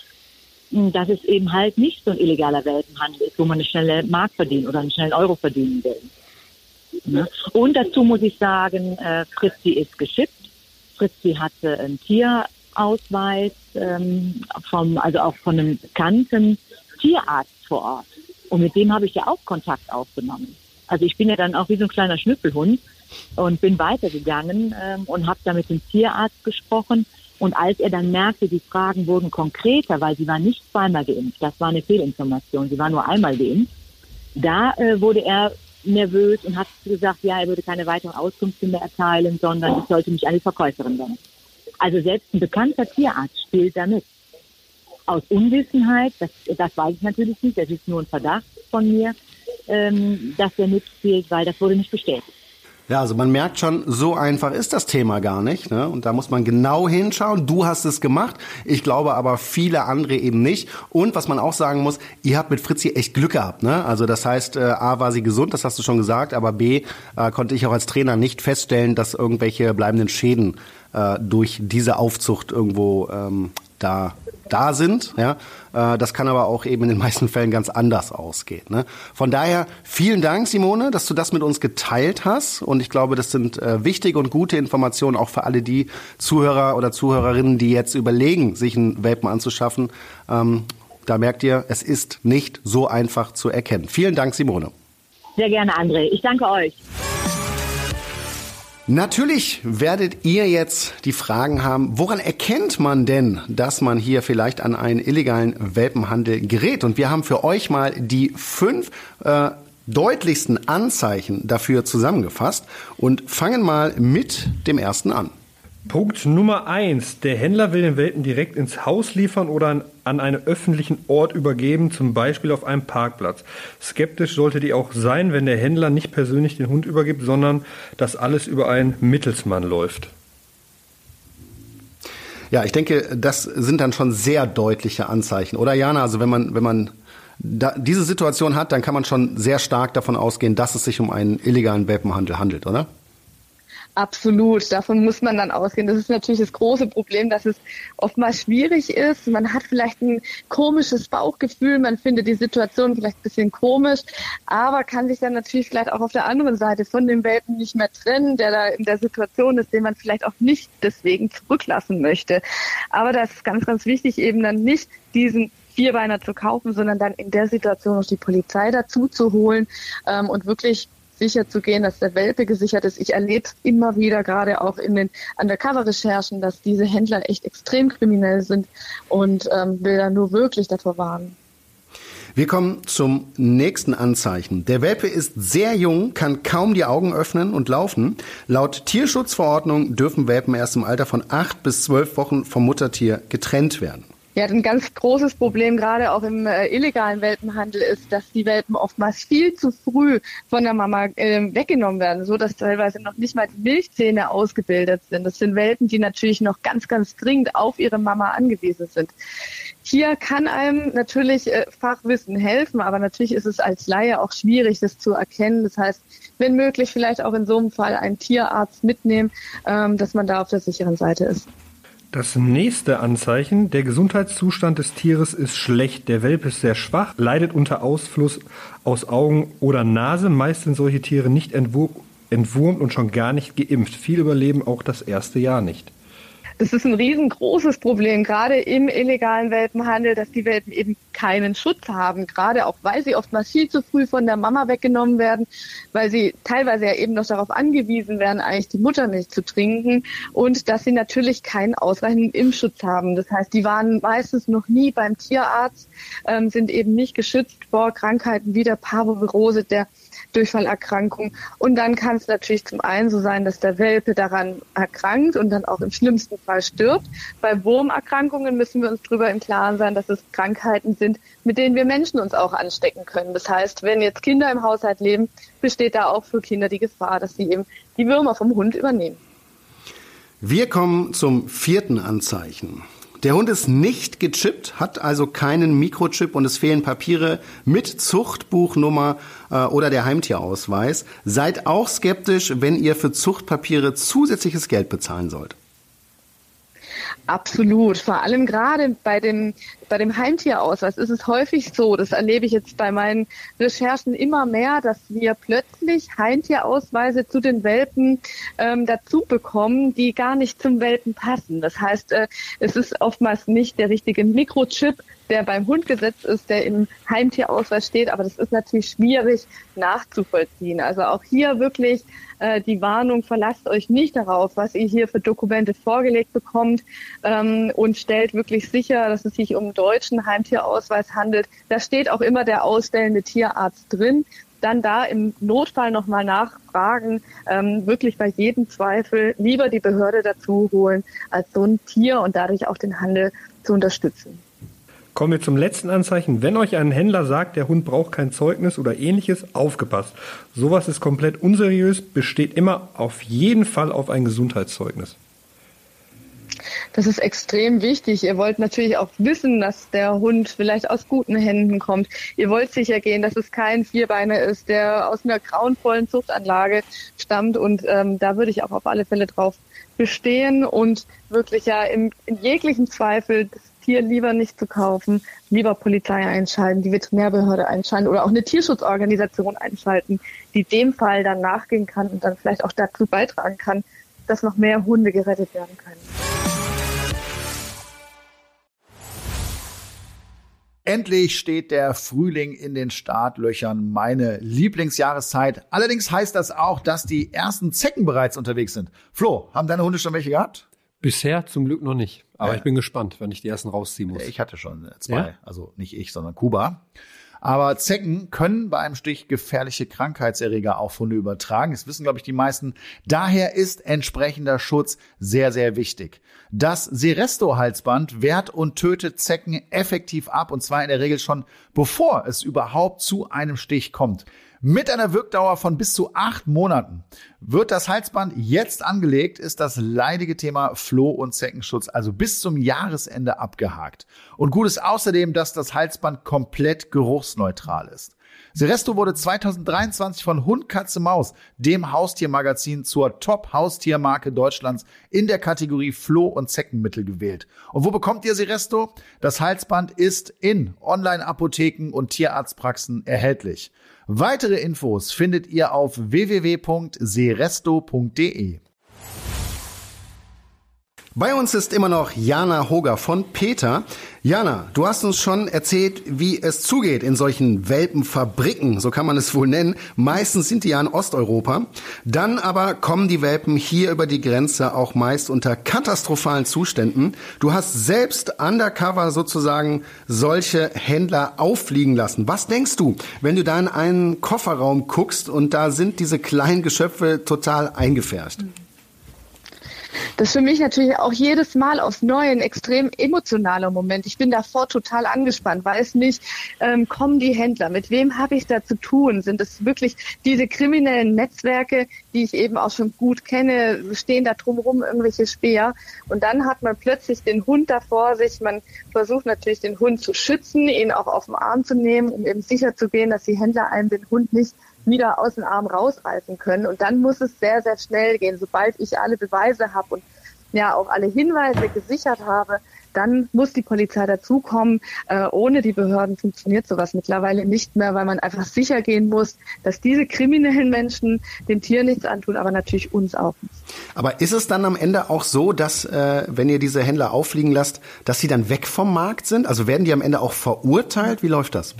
dass es eben halt nicht so ein illegaler Welpenhandel ist, wo man eine schnelle Mark verdient oder einen schnellen Euro verdienen will. Ne? Und dazu muss ich sagen, äh, Fritzi ist geschippt. Fritzi hatte einen Tierausweis ähm, vom, also auch von einem bekannten Tierarzt vor Ort. Und mit dem habe ich ja auch Kontakt aufgenommen. Also ich bin ja dann auch wie so ein kleiner Schnüffelhund und bin weitergegangen ähm, und habe da mit dem Tierarzt gesprochen. Und als er dann merkte, die Fragen wurden konkreter, weil sie war nicht zweimal geimpft, das war eine Fehlinformation, sie war nur einmal geimpft, da äh, wurde er nervös und hat gesagt, ja, er würde keine weiteren Auskünfte mehr erteilen, sondern ich sollte mich an die Verkäuferin wenden. Also selbst ein bekannter Tierarzt spielt damit. Aus Unwissenheit, das, das weiß ich natürlich nicht, das ist nur ein Verdacht von mir, ähm, dass er mitspielt, weil das wurde nicht bestätigt. Ja, also man merkt schon, so einfach ist das Thema gar nicht. Ne? Und da muss man genau hinschauen. Du hast es gemacht. Ich glaube aber viele andere eben nicht. Und was man auch sagen muss, ihr habt mit Fritzi echt Glück gehabt. Ne? Also das heißt, äh, A war sie gesund, das hast du schon gesagt, aber B äh, konnte ich auch als Trainer nicht feststellen, dass irgendwelche bleibenden Schäden äh, durch diese Aufzucht irgendwo ähm, da da sind. Ja, äh, das kann aber auch eben in den meisten Fällen ganz anders ausgehen. Ne? Von daher vielen Dank, Simone, dass du das mit uns geteilt hast. Und ich glaube, das sind äh, wichtige und gute Informationen auch für alle die Zuhörer oder Zuhörerinnen, die jetzt überlegen, sich einen Welpen anzuschaffen. Ähm, da merkt ihr, es ist nicht so einfach zu erkennen. Vielen Dank, Simone. Sehr gerne, André. Ich danke euch. Natürlich werdet ihr jetzt die Fragen haben, woran erkennt man denn, dass man hier vielleicht an einen illegalen Welpenhandel gerät? Und wir haben für euch mal die fünf äh, deutlichsten Anzeichen dafür zusammengefasst und fangen mal mit dem ersten an. Punkt Nummer eins: Der Händler will den Welpen direkt ins Haus liefern oder an, an einen öffentlichen Ort übergeben, zum Beispiel auf einem Parkplatz. Skeptisch sollte die auch sein, wenn der Händler nicht persönlich den Hund übergibt, sondern dass alles über einen Mittelsmann läuft. Ja, ich denke, das sind dann schon sehr deutliche Anzeichen, oder Jana? Also wenn man, wenn man da diese Situation hat, dann kann man schon sehr stark davon ausgehen, dass es sich um einen illegalen Welpenhandel handelt, oder? Absolut, davon muss man dann ausgehen. Das ist natürlich das große Problem, dass es oftmals schwierig ist. Man hat vielleicht ein komisches Bauchgefühl, man findet die Situation vielleicht ein bisschen komisch, aber kann sich dann natürlich vielleicht auch auf der anderen Seite von dem Welpen nicht mehr trennen, der da in der Situation ist, den man vielleicht auch nicht deswegen zurücklassen möchte. Aber das ist ganz, ganz wichtig, eben dann nicht diesen Vierbeiner zu kaufen, sondern dann in der Situation noch die Polizei dazu zu holen ähm, und wirklich sicher zu gehen, dass der Welpe gesichert ist. Ich erlebe es immer wieder, gerade auch in den Undercover-Recherchen, dass diese Händler echt extrem kriminell sind und ähm, will da nur wirklich davor warnen. Wir kommen zum nächsten Anzeichen. Der Welpe ist sehr jung, kann kaum die Augen öffnen und laufen. Laut Tierschutzverordnung dürfen Welpen erst im Alter von acht bis zwölf Wochen vom Muttertier getrennt werden. Ja, ein ganz großes Problem gerade auch im äh, illegalen Welpenhandel ist, dass die Welpen oftmals viel zu früh von der Mama äh, weggenommen werden, so dass teilweise noch nicht mal die Milchzähne ausgebildet sind. Das sind Welpen, die natürlich noch ganz, ganz dringend auf ihre Mama angewiesen sind. Hier kann einem natürlich äh, Fachwissen helfen, aber natürlich ist es als Laie auch schwierig, das zu erkennen. Das heißt, wenn möglich, vielleicht auch in so einem Fall einen Tierarzt mitnehmen, ähm, dass man da auf der sicheren Seite ist. Das nächste Anzeichen, der Gesundheitszustand des Tieres ist schlecht. Der Welp ist sehr schwach, leidet unter Ausfluss aus Augen oder Nase. Meist sind solche Tiere nicht entwurmt und schon gar nicht geimpft. Viele überleben auch das erste Jahr nicht. Das ist ein riesengroßes Problem, gerade im illegalen Welpenhandel, dass die Welpen eben keinen Schutz haben, gerade auch, weil sie oftmals viel zu früh von der Mama weggenommen werden, weil sie teilweise ja eben noch darauf angewiesen werden, eigentlich die Muttermilch zu trinken und dass sie natürlich keinen ausreichenden Impfschutz haben. Das heißt, die waren meistens noch nie beim Tierarzt, ähm, sind eben nicht geschützt vor Krankheiten wie der Parvovirose, der Durchfallerkrankung. Und dann kann es natürlich zum einen so sein, dass der Welpe daran erkrankt und dann auch im schlimmsten Fall stirbt. Bei Wurmerkrankungen müssen wir uns darüber im Klaren sein, dass es Krankheiten sind, mit denen wir Menschen uns auch anstecken können. Das heißt, wenn jetzt Kinder im Haushalt leben, besteht da auch für Kinder die Gefahr, dass sie eben die Würmer vom Hund übernehmen. Wir kommen zum vierten Anzeichen. Der Hund ist nicht gechippt, hat also keinen Mikrochip und es fehlen Papiere mit Zuchtbuchnummer äh, oder der Heimtierausweis. Seid auch skeptisch, wenn ihr für Zuchtpapiere zusätzliches Geld bezahlen sollt. Absolut. Vor allem gerade bei dem, bei dem Heimtierausweis ist es häufig so, das erlebe ich jetzt bei meinen Recherchen immer mehr, dass wir plötzlich Heimtierausweise zu den Welpen ähm, dazu bekommen, die gar nicht zum Welpen passen. Das heißt, äh, es ist oftmals nicht der richtige Mikrochip, der beim Hund gesetzt ist, der im Heimtierausweis steht, aber das ist natürlich schwierig nachzuvollziehen. Also auch hier wirklich äh, die Warnung, verlasst euch nicht darauf, was ihr hier für Dokumente vorgelegt bekommt ähm, und stellt wirklich sicher, dass es sich um deutschen Heimtierausweis handelt. Da steht auch immer der ausstellende Tierarzt drin dann da im Notfall nochmal nachfragen, ähm, wirklich bei jedem Zweifel lieber die Behörde dazu holen, als so ein Tier und dadurch auch den Handel zu unterstützen. Kommen wir zum letzten Anzeichen. Wenn euch ein Händler sagt, der Hund braucht kein Zeugnis oder ähnliches, aufgepasst. Sowas ist komplett unseriös, besteht immer auf jeden Fall auf ein Gesundheitszeugnis. Das ist extrem wichtig. Ihr wollt natürlich auch wissen, dass der Hund vielleicht aus guten Händen kommt. Ihr wollt sicher gehen, dass es kein Vierbeiner ist, der aus einer grauenvollen Zuchtanlage stammt. Und ähm, da würde ich auch auf alle Fälle drauf bestehen und wirklich ja im, in jeglichen Zweifel das Tier lieber nicht zu kaufen, lieber Polizei einschalten, die Veterinärbehörde einschalten oder auch eine Tierschutzorganisation einschalten, die dem Fall dann nachgehen kann und dann vielleicht auch dazu beitragen kann, dass noch mehr Hunde gerettet werden können. Endlich steht der Frühling in den Startlöchern, meine Lieblingsjahreszeit. Allerdings heißt das auch, dass die ersten Zecken bereits unterwegs sind. Flo, haben deine Hunde schon welche gehabt? Bisher zum Glück noch nicht. Aber ja. ich bin gespannt, wenn ich die ersten rausziehen muss. Ich hatte schon zwei. Ja? Also nicht ich, sondern Kuba. Aber Zecken können bei einem Stich gefährliche Krankheitserreger auf Hunde übertragen. Das wissen, glaube ich, die meisten. Daher ist entsprechender Schutz sehr, sehr wichtig. Das Seresto-Halsband wehrt und tötet Zecken effektiv ab und zwar in der Regel schon bevor es überhaupt zu einem Stich kommt. Mit einer Wirkdauer von bis zu acht Monaten wird das Halsband jetzt angelegt, ist das leidige Thema Floh- und Zeckenschutz also bis zum Jahresende abgehakt. Und gut ist außerdem, dass das Halsband komplett geruchsneutral ist. Seresto wurde 2023 von Hund, Katze, Maus, dem Haustiermagazin, zur Top-Haustiermarke Deutschlands in der Kategorie Floh- und Zeckenmittel gewählt. Und wo bekommt ihr Seresto? Das Halsband ist in Online-Apotheken und Tierarztpraxen erhältlich. Weitere Infos findet ihr auf www.seresto.de. Bei uns ist immer noch Jana Hoger von Peter. Jana, du hast uns schon erzählt, wie es zugeht in solchen Welpenfabriken, so kann man es wohl nennen. Meistens sind die ja in Osteuropa. Dann aber kommen die Welpen hier über die Grenze auch meist unter katastrophalen Zuständen. Du hast selbst undercover sozusagen solche Händler auffliegen lassen. Was denkst du, wenn du da in einen Kofferraum guckst und da sind diese kleinen Geschöpfe total eingefärscht? Das ist für mich natürlich auch jedes Mal aufs Neue ein extrem emotionaler Moment. Ich bin davor total angespannt, weiß nicht, ähm, kommen die Händler, mit wem habe ich da zu tun? Sind es wirklich diese kriminellen Netzwerke, die ich eben auch schon gut kenne, stehen da drumherum irgendwelche Speer? Und dann hat man plötzlich den Hund da vor sich. Man versucht natürlich den Hund zu schützen, ihn auch auf den Arm zu nehmen, um eben sicher zu gehen, dass die Händler einem den Hund nicht wieder aus dem Arm rausreißen können. Und dann muss es sehr, sehr schnell gehen. Sobald ich alle Beweise habe und ja auch alle Hinweise gesichert habe, dann muss die Polizei dazukommen. Äh, ohne die Behörden funktioniert sowas mittlerweile nicht mehr, weil man einfach sicher gehen muss, dass diese kriminellen Menschen dem Tier nichts antun, aber natürlich uns auch nicht. Aber ist es dann am Ende auch so, dass, äh, wenn ihr diese Händler auffliegen lasst, dass sie dann weg vom Markt sind? Also werden die am Ende auch verurteilt? Wie läuft das?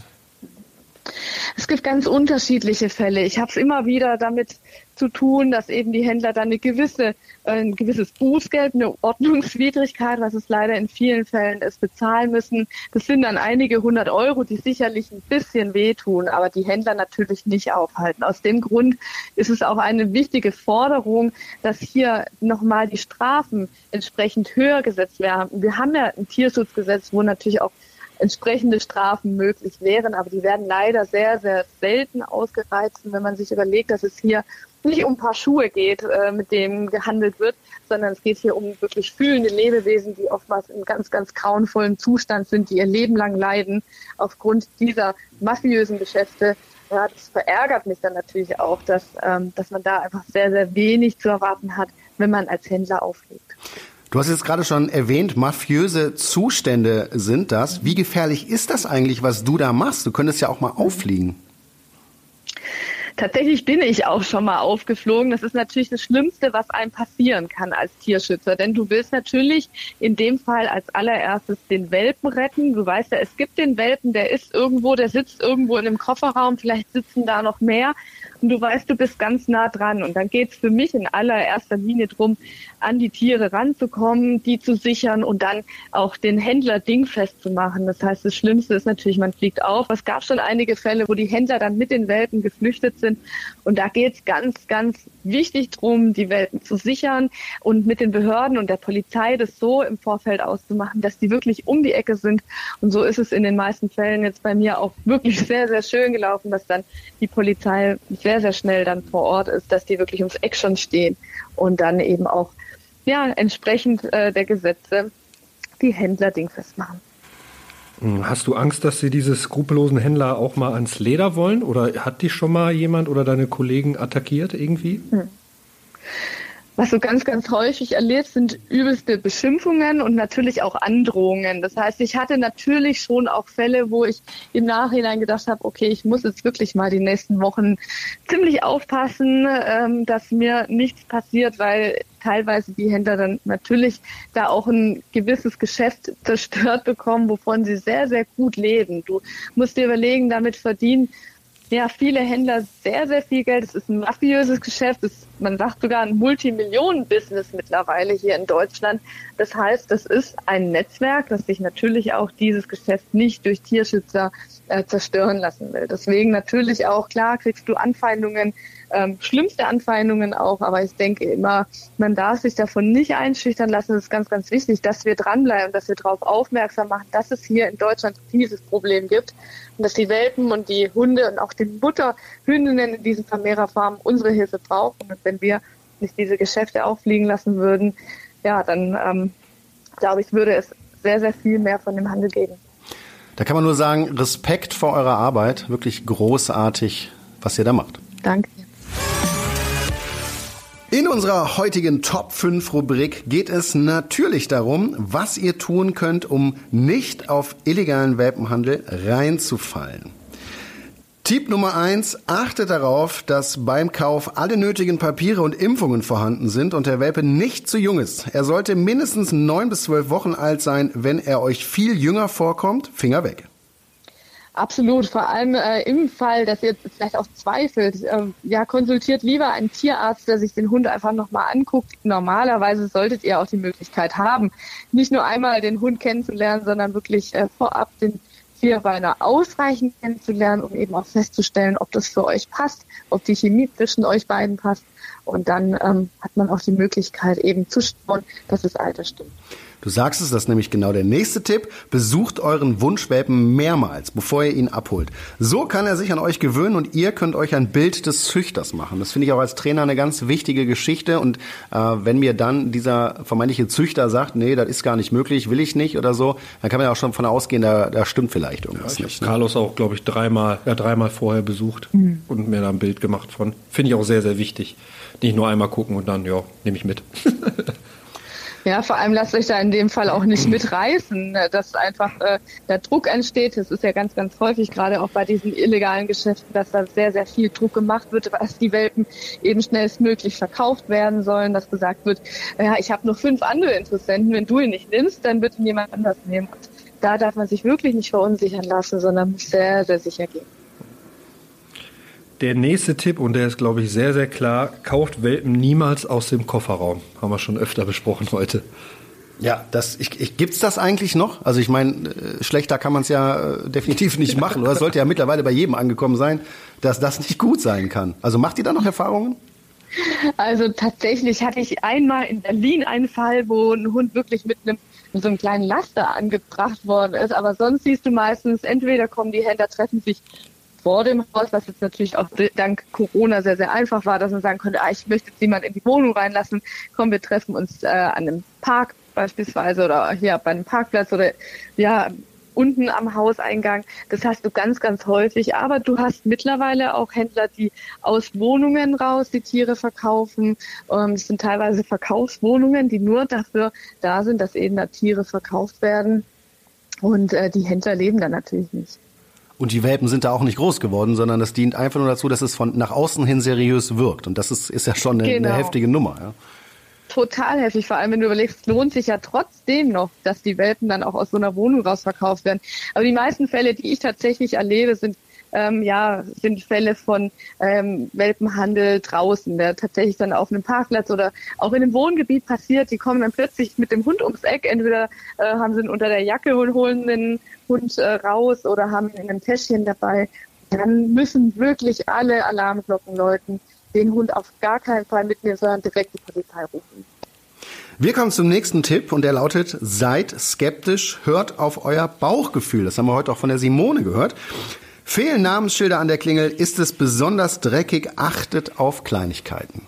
Es gibt ganz unterschiedliche Fälle. Ich habe es immer wieder damit zu tun, dass eben die Händler dann eine gewisse, äh, ein gewisses Bußgeld, eine Ordnungswidrigkeit, was es leider in vielen Fällen ist, bezahlen müssen. Das sind dann einige hundert Euro, die sicherlich ein bisschen wehtun, aber die Händler natürlich nicht aufhalten. Aus dem Grund ist es auch eine wichtige Forderung, dass hier nochmal die Strafen entsprechend höher gesetzt werden. Wir haben ja ein Tierschutzgesetz, wo natürlich auch entsprechende Strafen möglich wären, aber die werden leider sehr, sehr selten ausgereizt. Und wenn man sich überlegt, dass es hier nicht um ein paar Schuhe geht, äh, mit denen gehandelt wird, sondern es geht hier um wirklich fühlende Lebewesen, die oftmals in ganz, ganz grauenvollen Zustand sind, die ihr Leben lang leiden aufgrund dieser mafiösen Geschäfte. Ja, das verärgert mich dann natürlich auch, dass, ähm, dass man da einfach sehr, sehr wenig zu erwarten hat, wenn man als Händler auflegt. Du hast jetzt gerade schon erwähnt, mafiöse Zustände sind das. Wie gefährlich ist das eigentlich, was du da machst? Du könntest ja auch mal auffliegen. Tatsächlich bin ich auch schon mal aufgeflogen. Das ist natürlich das Schlimmste, was einem passieren kann als Tierschützer. Denn du willst natürlich in dem Fall als allererstes den Welpen retten. Du weißt ja, es gibt den Welpen, der ist irgendwo, der sitzt irgendwo in einem Kofferraum. Vielleicht sitzen da noch mehr und du weißt, du bist ganz nah dran. Und dann geht es für mich in allererster Linie drum, an die Tiere ranzukommen, die zu sichern und dann auch den Händler dingfest zu machen. Das heißt, das Schlimmste ist natürlich, man fliegt auf. Es gab schon einige Fälle, wo die Händler dann mit den Welpen geflüchtet sind. Und da geht es ganz, ganz wichtig drum, die Welpen zu sichern und mit den Behörden und der Polizei das so im Vorfeld auszumachen, dass die wirklich um die Ecke sind. Und so ist es in den meisten Fällen jetzt bei mir auch wirklich (laughs) sehr, sehr schön gelaufen, dass dann die Polizei sehr, sehr schnell dann vor Ort ist, dass die wirklich ums Eck schon stehen und dann eben auch ja entsprechend äh, der Gesetze die Händler dingfest machen. Hm, hast du Angst, dass sie diese skrupellosen Händler auch mal ans Leder wollen? Oder hat dich schon mal jemand oder deine Kollegen attackiert irgendwie? Hm was du ganz, ganz häufig erlebst, sind übelste Beschimpfungen und natürlich auch Androhungen. Das heißt, ich hatte natürlich schon auch Fälle, wo ich im Nachhinein gedacht habe, okay, ich muss jetzt wirklich mal die nächsten Wochen ziemlich aufpassen, ähm, dass mir nichts passiert, weil teilweise die Händler dann natürlich da auch ein gewisses Geschäft zerstört bekommen, wovon sie sehr, sehr gut leben. Du musst dir überlegen, damit verdienen ja, viele Händler sehr, sehr viel Geld. Es ist ein mafiöses Geschäft. Es, man sagt sogar ein Multimillionen-Business mittlerweile hier in Deutschland. Das heißt, das ist ein Netzwerk, das sich natürlich auch dieses Geschäft nicht durch Tierschützer äh, zerstören lassen will. Deswegen natürlich auch, klar, kriegst du Anfeindungen, ähm, schlimmste Anfeindungen auch, aber ich denke immer, man darf sich davon nicht einschüchtern lassen. Es ist ganz, ganz wichtig, dass wir dranbleiben, dass wir darauf aufmerksam machen, dass es hier in Deutschland dieses Problem gibt und dass die Welpen und die Hunde und auch die Mutterhündinnen in diesen Vermehrerfarmen unsere Hilfe brauchen. Und wenn wir nicht diese Geschäfte auffliegen lassen würden, ja, dann ähm, glaube ich, würde es sehr, sehr viel mehr von dem Handel geben. Da kann man nur sagen, Respekt vor eurer Arbeit, wirklich großartig, was ihr da macht. Danke. In unserer heutigen Top 5 Rubrik geht es natürlich darum, was ihr tun könnt, um nicht auf illegalen Welpenhandel reinzufallen. Tipp Nummer 1, achtet darauf, dass beim Kauf alle nötigen Papiere und Impfungen vorhanden sind und der Welpe nicht zu jung ist. Er sollte mindestens 9 bis 12 Wochen alt sein. Wenn er euch viel jünger vorkommt, Finger weg. Absolut, vor allem äh, im Fall, dass ihr vielleicht auch zweifelt, äh, ja, konsultiert lieber einen Tierarzt, der sich den Hund einfach nochmal anguckt. Normalerweise solltet ihr auch die Möglichkeit haben, nicht nur einmal den Hund kennenzulernen, sondern wirklich äh, vorab den Vierbeiner ausreichend kennenzulernen, um eben auch festzustellen, ob das für euch passt, ob die Chemie zwischen euch beiden passt. Und dann ähm, hat man auch die Möglichkeit eben zu schauen, dass das Alter stimmt. Du sagst es, das ist nämlich genau der nächste Tipp. Besucht euren Wunschwelpen mehrmals, bevor ihr ihn abholt. So kann er sich an euch gewöhnen und ihr könnt euch ein Bild des Züchters machen. Das finde ich auch als Trainer eine ganz wichtige Geschichte. Und äh, wenn mir dann dieser vermeintliche Züchter sagt, nee, das ist gar nicht möglich, will ich nicht oder so, dann kann man ja auch schon von ausgehen, da, da stimmt vielleicht irgendwas ja, ich nicht. Ne? Carlos auch, glaube ich, dreimal, ja, dreimal vorher besucht mhm. und mir da ein Bild gemacht von. Finde ich auch sehr, sehr wichtig. Nicht nur einmal gucken und dann, ja, nehme ich mit. (laughs) Ja, vor allem lasst euch da in dem Fall auch nicht mitreißen, (clears throat) ne, dass einfach äh, der Druck entsteht. Das ist ja ganz, ganz häufig, gerade auch bei diesen illegalen Geschäften, dass da sehr, sehr viel Druck gemacht wird, dass die Welpen eben schnellstmöglich verkauft werden sollen, dass gesagt wird, ja, ich habe noch fünf andere Interessenten, wenn du ihn nicht nimmst, dann wird ihn jemand anders nehmen. Und da darf man sich wirklich nicht verunsichern lassen, sondern muss sehr, sehr sicher gehen. Der nächste Tipp, und der ist, glaube ich, sehr, sehr klar, kauft Welpen niemals aus dem Kofferraum. Haben wir schon öfter besprochen heute. Ja, das ich, ich, gibt's das eigentlich noch? Also ich meine, äh, schlechter kann man es ja äh, definitiv nicht machen. Oder es sollte ja mittlerweile bei jedem angekommen sein, dass das nicht gut sein kann. Also macht ihr da noch Erfahrungen? Also tatsächlich hatte ich einmal in Berlin einen Fall, wo ein Hund wirklich mit einem mit so einem kleinen Laster angebracht worden ist. Aber sonst siehst du meistens, entweder kommen die Händler, treffen sich vor dem Haus, was jetzt natürlich auch dank Corona sehr, sehr einfach war, dass man sagen konnte, ah, ich möchte jetzt jemand in die Wohnung reinlassen, komm, wir treffen uns äh, an einem Park beispielsweise oder hier bei einem Parkplatz oder ja, unten am Hauseingang. Das hast du ganz, ganz häufig. Aber du hast mittlerweile auch Händler, die aus Wohnungen raus die Tiere verkaufen. Ähm, das sind teilweise Verkaufswohnungen, die nur dafür da sind, dass eben da Tiere verkauft werden. Und äh, die Händler leben da natürlich nicht. Und die Welpen sind da auch nicht groß geworden, sondern das dient einfach nur dazu, dass es von nach außen hin seriös wirkt. Und das ist, ist ja schon eine, genau. eine heftige Nummer. Ja. Total heftig, vor allem wenn du überlegst, lohnt sich ja trotzdem noch, dass die Welpen dann auch aus so einer Wohnung rausverkauft werden. Aber die meisten Fälle, die ich tatsächlich erlebe, sind ähm, ja, sind Fälle von ähm, Welpenhandel draußen, der tatsächlich dann auf einem Parkplatz oder auch in einem Wohngebiet passiert. Die kommen dann plötzlich mit dem Hund ums Eck. Entweder äh, haben sie ihn unter der Jacke und holen den Hund äh, raus oder haben ihn in einem Täschchen dabei. Dann müssen wirklich alle Alarmglocken läuten, den Hund auf gar keinen Fall mitnehmen, sondern direkt die Polizei rufen. Wir kommen zum nächsten Tipp und der lautet, seid skeptisch, hört auf euer Bauchgefühl. Das haben wir heute auch von der Simone gehört. Fehlen Namensschilder an der Klingel, ist es besonders dreckig, achtet auf Kleinigkeiten.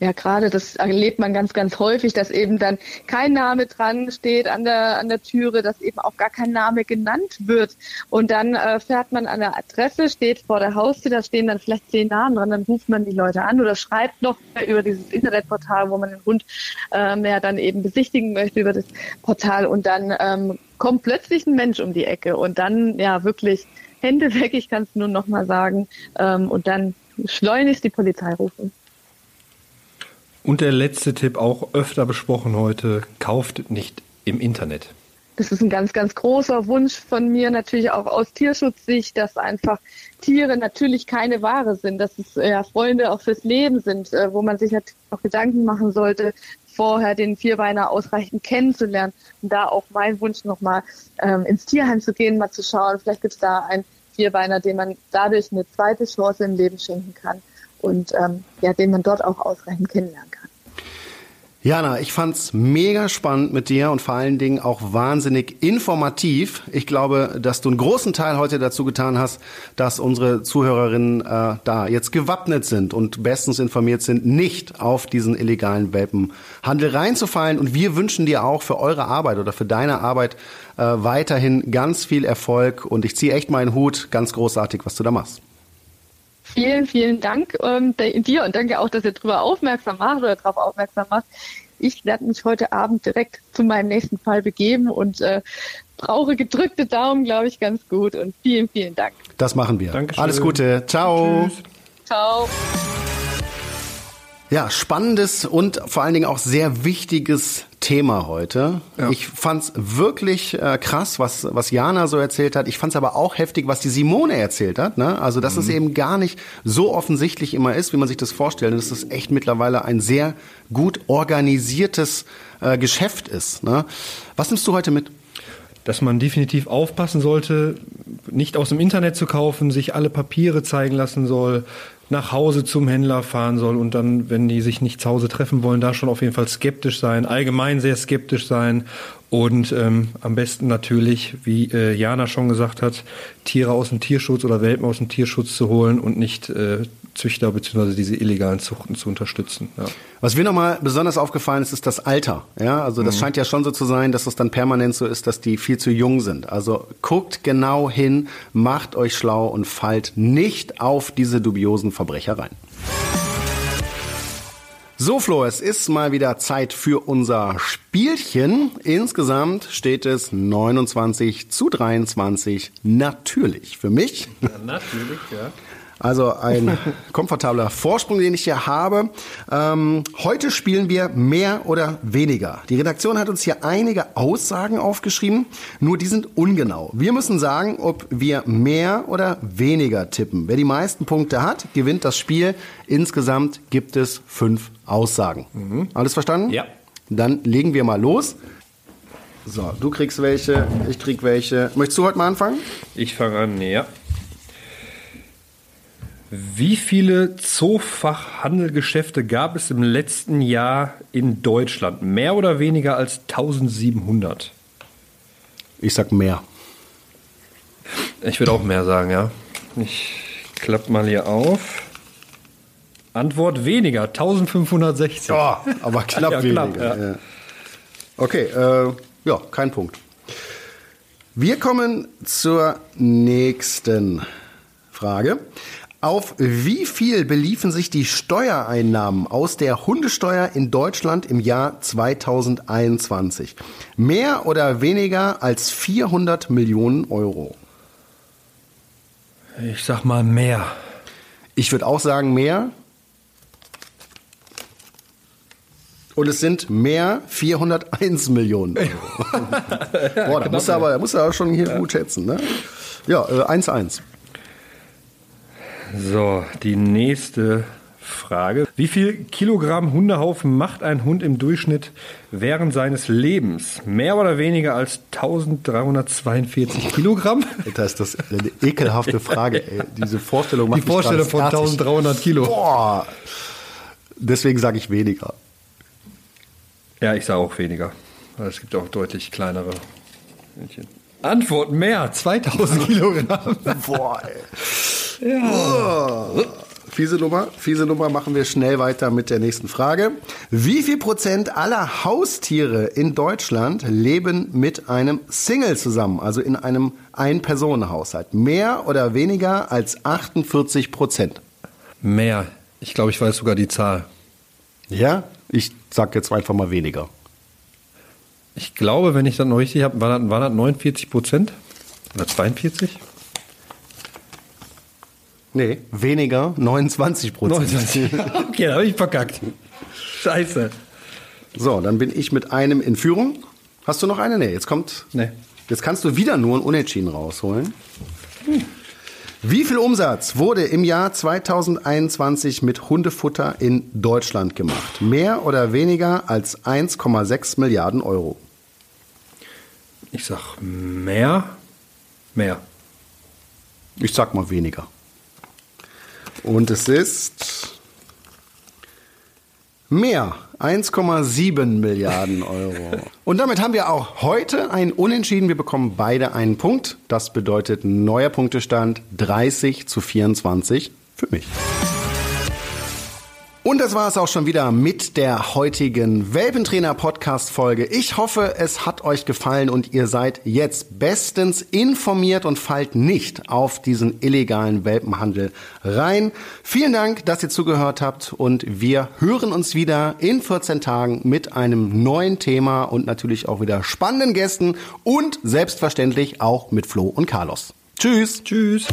Ja, gerade das erlebt man ganz, ganz häufig, dass eben dann kein Name dran steht an der, an der Türe, dass eben auch gar kein Name genannt wird. Und dann äh, fährt man an der Adresse, steht vor der Haustür, da stehen dann vielleicht zehn Namen dran, dann ruft man die Leute an oder schreibt noch über dieses Internetportal, wo man den Hund ähm, ja dann eben besichtigen möchte über das Portal und dann ähm, kommt plötzlich ein Mensch um die Ecke und dann ja wirklich Hände weg, ich kann es nur noch mal sagen, ähm, und dann schleunigst die Polizei rufen. Und der letzte Tipp, auch öfter besprochen heute, kauft nicht im Internet. Das ist ein ganz, ganz großer Wunsch von mir, natürlich auch aus Tierschutzsicht, dass einfach Tiere natürlich keine Ware sind, dass es ja Freunde auch fürs Leben sind, äh, wo man sich natürlich auch Gedanken machen sollte, vorher den Vierbeiner ausreichend kennenzulernen. Und da auch mein Wunsch nochmal ähm, ins Tierheim zu gehen, mal zu schauen, vielleicht gibt es da einen Vierbeiner, dem man dadurch eine zweite Chance im Leben schenken kann und ähm, ja, den man dort auch ausreichend kennenlernen kann. Jana, ich fand's mega spannend mit dir und vor allen Dingen auch wahnsinnig informativ. Ich glaube, dass du einen großen Teil heute dazu getan hast, dass unsere Zuhörerinnen äh, da jetzt gewappnet sind und bestens informiert sind, nicht auf diesen illegalen Welpenhandel reinzufallen. Und wir wünschen dir auch für eure Arbeit oder für deine Arbeit äh, weiterhin ganz viel Erfolg. Und ich ziehe echt meinen Hut. Ganz großartig, was du da machst. Vielen, vielen Dank ähm, dir und danke auch, dass ihr darüber aufmerksam macht oder darauf aufmerksam macht. Ich werde mich heute Abend direkt zu meinem nächsten Fall begeben und äh, brauche gedrückte Daumen, glaube ich, ganz gut. Und vielen, vielen Dank. Das machen wir. Dankeschön. Alles Gute. Ciao. Tschüss. Ciao. Ja, spannendes und vor allen Dingen auch sehr wichtiges Thema heute. Ja. Ich fand's wirklich äh, krass, was, was Jana so erzählt hat. Ich fand's aber auch heftig, was die Simone erzählt hat. Ne? Also, dass mhm. es eben gar nicht so offensichtlich immer ist, wie man sich das vorstellt. Und dass es echt mittlerweile ein sehr gut organisiertes äh, Geschäft ist. Ne? Was nimmst du heute mit? dass man definitiv aufpassen sollte, nicht aus dem Internet zu kaufen, sich alle Papiere zeigen lassen soll, nach Hause zum Händler fahren soll und dann, wenn die sich nicht zu Hause treffen wollen, da schon auf jeden Fall skeptisch sein, allgemein sehr skeptisch sein und ähm, am besten natürlich, wie äh, Jana schon gesagt hat, Tiere aus dem Tierschutz oder Welpen aus dem Tierschutz zu holen und nicht äh, Züchter bzw. diese illegalen Zuchten zu unterstützen. Ja. Was mir nochmal besonders aufgefallen ist, ist das Alter. Ja, also das mhm. scheint ja schon so zu sein, dass es dann permanent so ist, dass die viel zu jung sind. Also guckt genau hin, macht euch schlau und fallt nicht auf diese dubiosen Verbrecher rein. So, Flo, es ist mal wieder Zeit für unser Spielchen. Insgesamt steht es 29 zu 23. Natürlich für mich. Ja, natürlich, ja. Also ein (laughs) komfortabler Vorsprung, den ich hier habe. Ähm, heute spielen wir mehr oder weniger. Die Redaktion hat uns hier einige Aussagen aufgeschrieben, nur die sind ungenau. Wir müssen sagen, ob wir mehr oder weniger tippen. Wer die meisten Punkte hat, gewinnt das Spiel. Insgesamt gibt es fünf Aussagen. Mhm. Alles verstanden? Ja. Dann legen wir mal los. So, du kriegst welche, ich krieg welche. Möchtest du heute mal anfangen? Ich fange an, ja. Wie viele Zoofachhandelgeschäfte gab es im letzten Jahr in Deutschland? Mehr oder weniger als 1700? Ich sag mehr. Ich würde auch mehr sagen, ja. Ich klappe mal hier auf. Antwort weniger, 1560. Oh, aber (laughs) knapp ja, weniger. Knapp, ja. Ja. Okay, äh, ja, kein Punkt. Wir kommen zur nächsten Frage. Auf wie viel beliefen sich die Steuereinnahmen aus der Hundesteuer in Deutschland im Jahr 2021? Mehr oder weniger als 400 Millionen Euro? Ich sag mal mehr. Ich würde auch sagen mehr. Und es sind mehr 401 (laughs) Millionen Euro. (laughs) Boah, da musst du aber, da musst du aber schon hier ja. gut schätzen. Ne? Ja, 1-1. Äh, so, die nächste Frage. Wie viel Kilogramm Hundehaufen macht ein Hund im Durchschnitt während seines Lebens? Mehr oder weniger als 1342 Kilogramm? Das ist das eine ekelhafte Frage. Ey. Diese Vorstellung macht Die Vorstellung von 1300 Kilo. Boah. Deswegen sage ich weniger. Ja, ich sage auch weniger. Es gibt auch deutlich kleinere Hündchen. Antwort mehr, 2000 Kilogramm. (laughs) Boah, ey. Ja. Oh. Fiese Nummer, fiese Nummer, machen wir schnell weiter mit der nächsten Frage. Wie viel Prozent aller Haustiere in Deutschland leben mit einem Single zusammen, also in einem Ein-Personen-Haushalt? Mehr oder weniger als 48 Prozent? Mehr. Ich glaube, ich weiß sogar die Zahl. Ja? Ich sag jetzt einfach mal weniger. Ich glaube, wenn ich das noch richtig habe, waren das, war das 49 Prozent? Oder 42? Nee, weniger, 29 Prozent. (laughs) okay, da habe ich verkackt. Scheiße. So, dann bin ich mit einem in Führung. Hast du noch eine? Nee, jetzt kommt. Nee. Jetzt kannst du wieder nur ein Unentschieden rausholen. Hm. Wie viel Umsatz wurde im Jahr 2021 mit Hundefutter in Deutschland gemacht? Mehr oder weniger als 1,6 Milliarden Euro? Ich sag mehr. Mehr. Ich sag mal weniger. Und es ist mehr. 1,7 Milliarden Euro. (laughs) Und damit haben wir auch heute ein Unentschieden. Wir bekommen beide einen Punkt. Das bedeutet neuer Punktestand 30 zu 24 für mich. Und das war es auch schon wieder mit der heutigen Welpentrainer Podcast Folge. Ich hoffe, es hat euch gefallen und ihr seid jetzt bestens informiert und fallt nicht auf diesen illegalen Welpenhandel rein. Vielen Dank, dass ihr zugehört habt und wir hören uns wieder in 14 Tagen mit einem neuen Thema und natürlich auch wieder spannenden Gästen und selbstverständlich auch mit Flo und Carlos. Tschüss. Tschüss.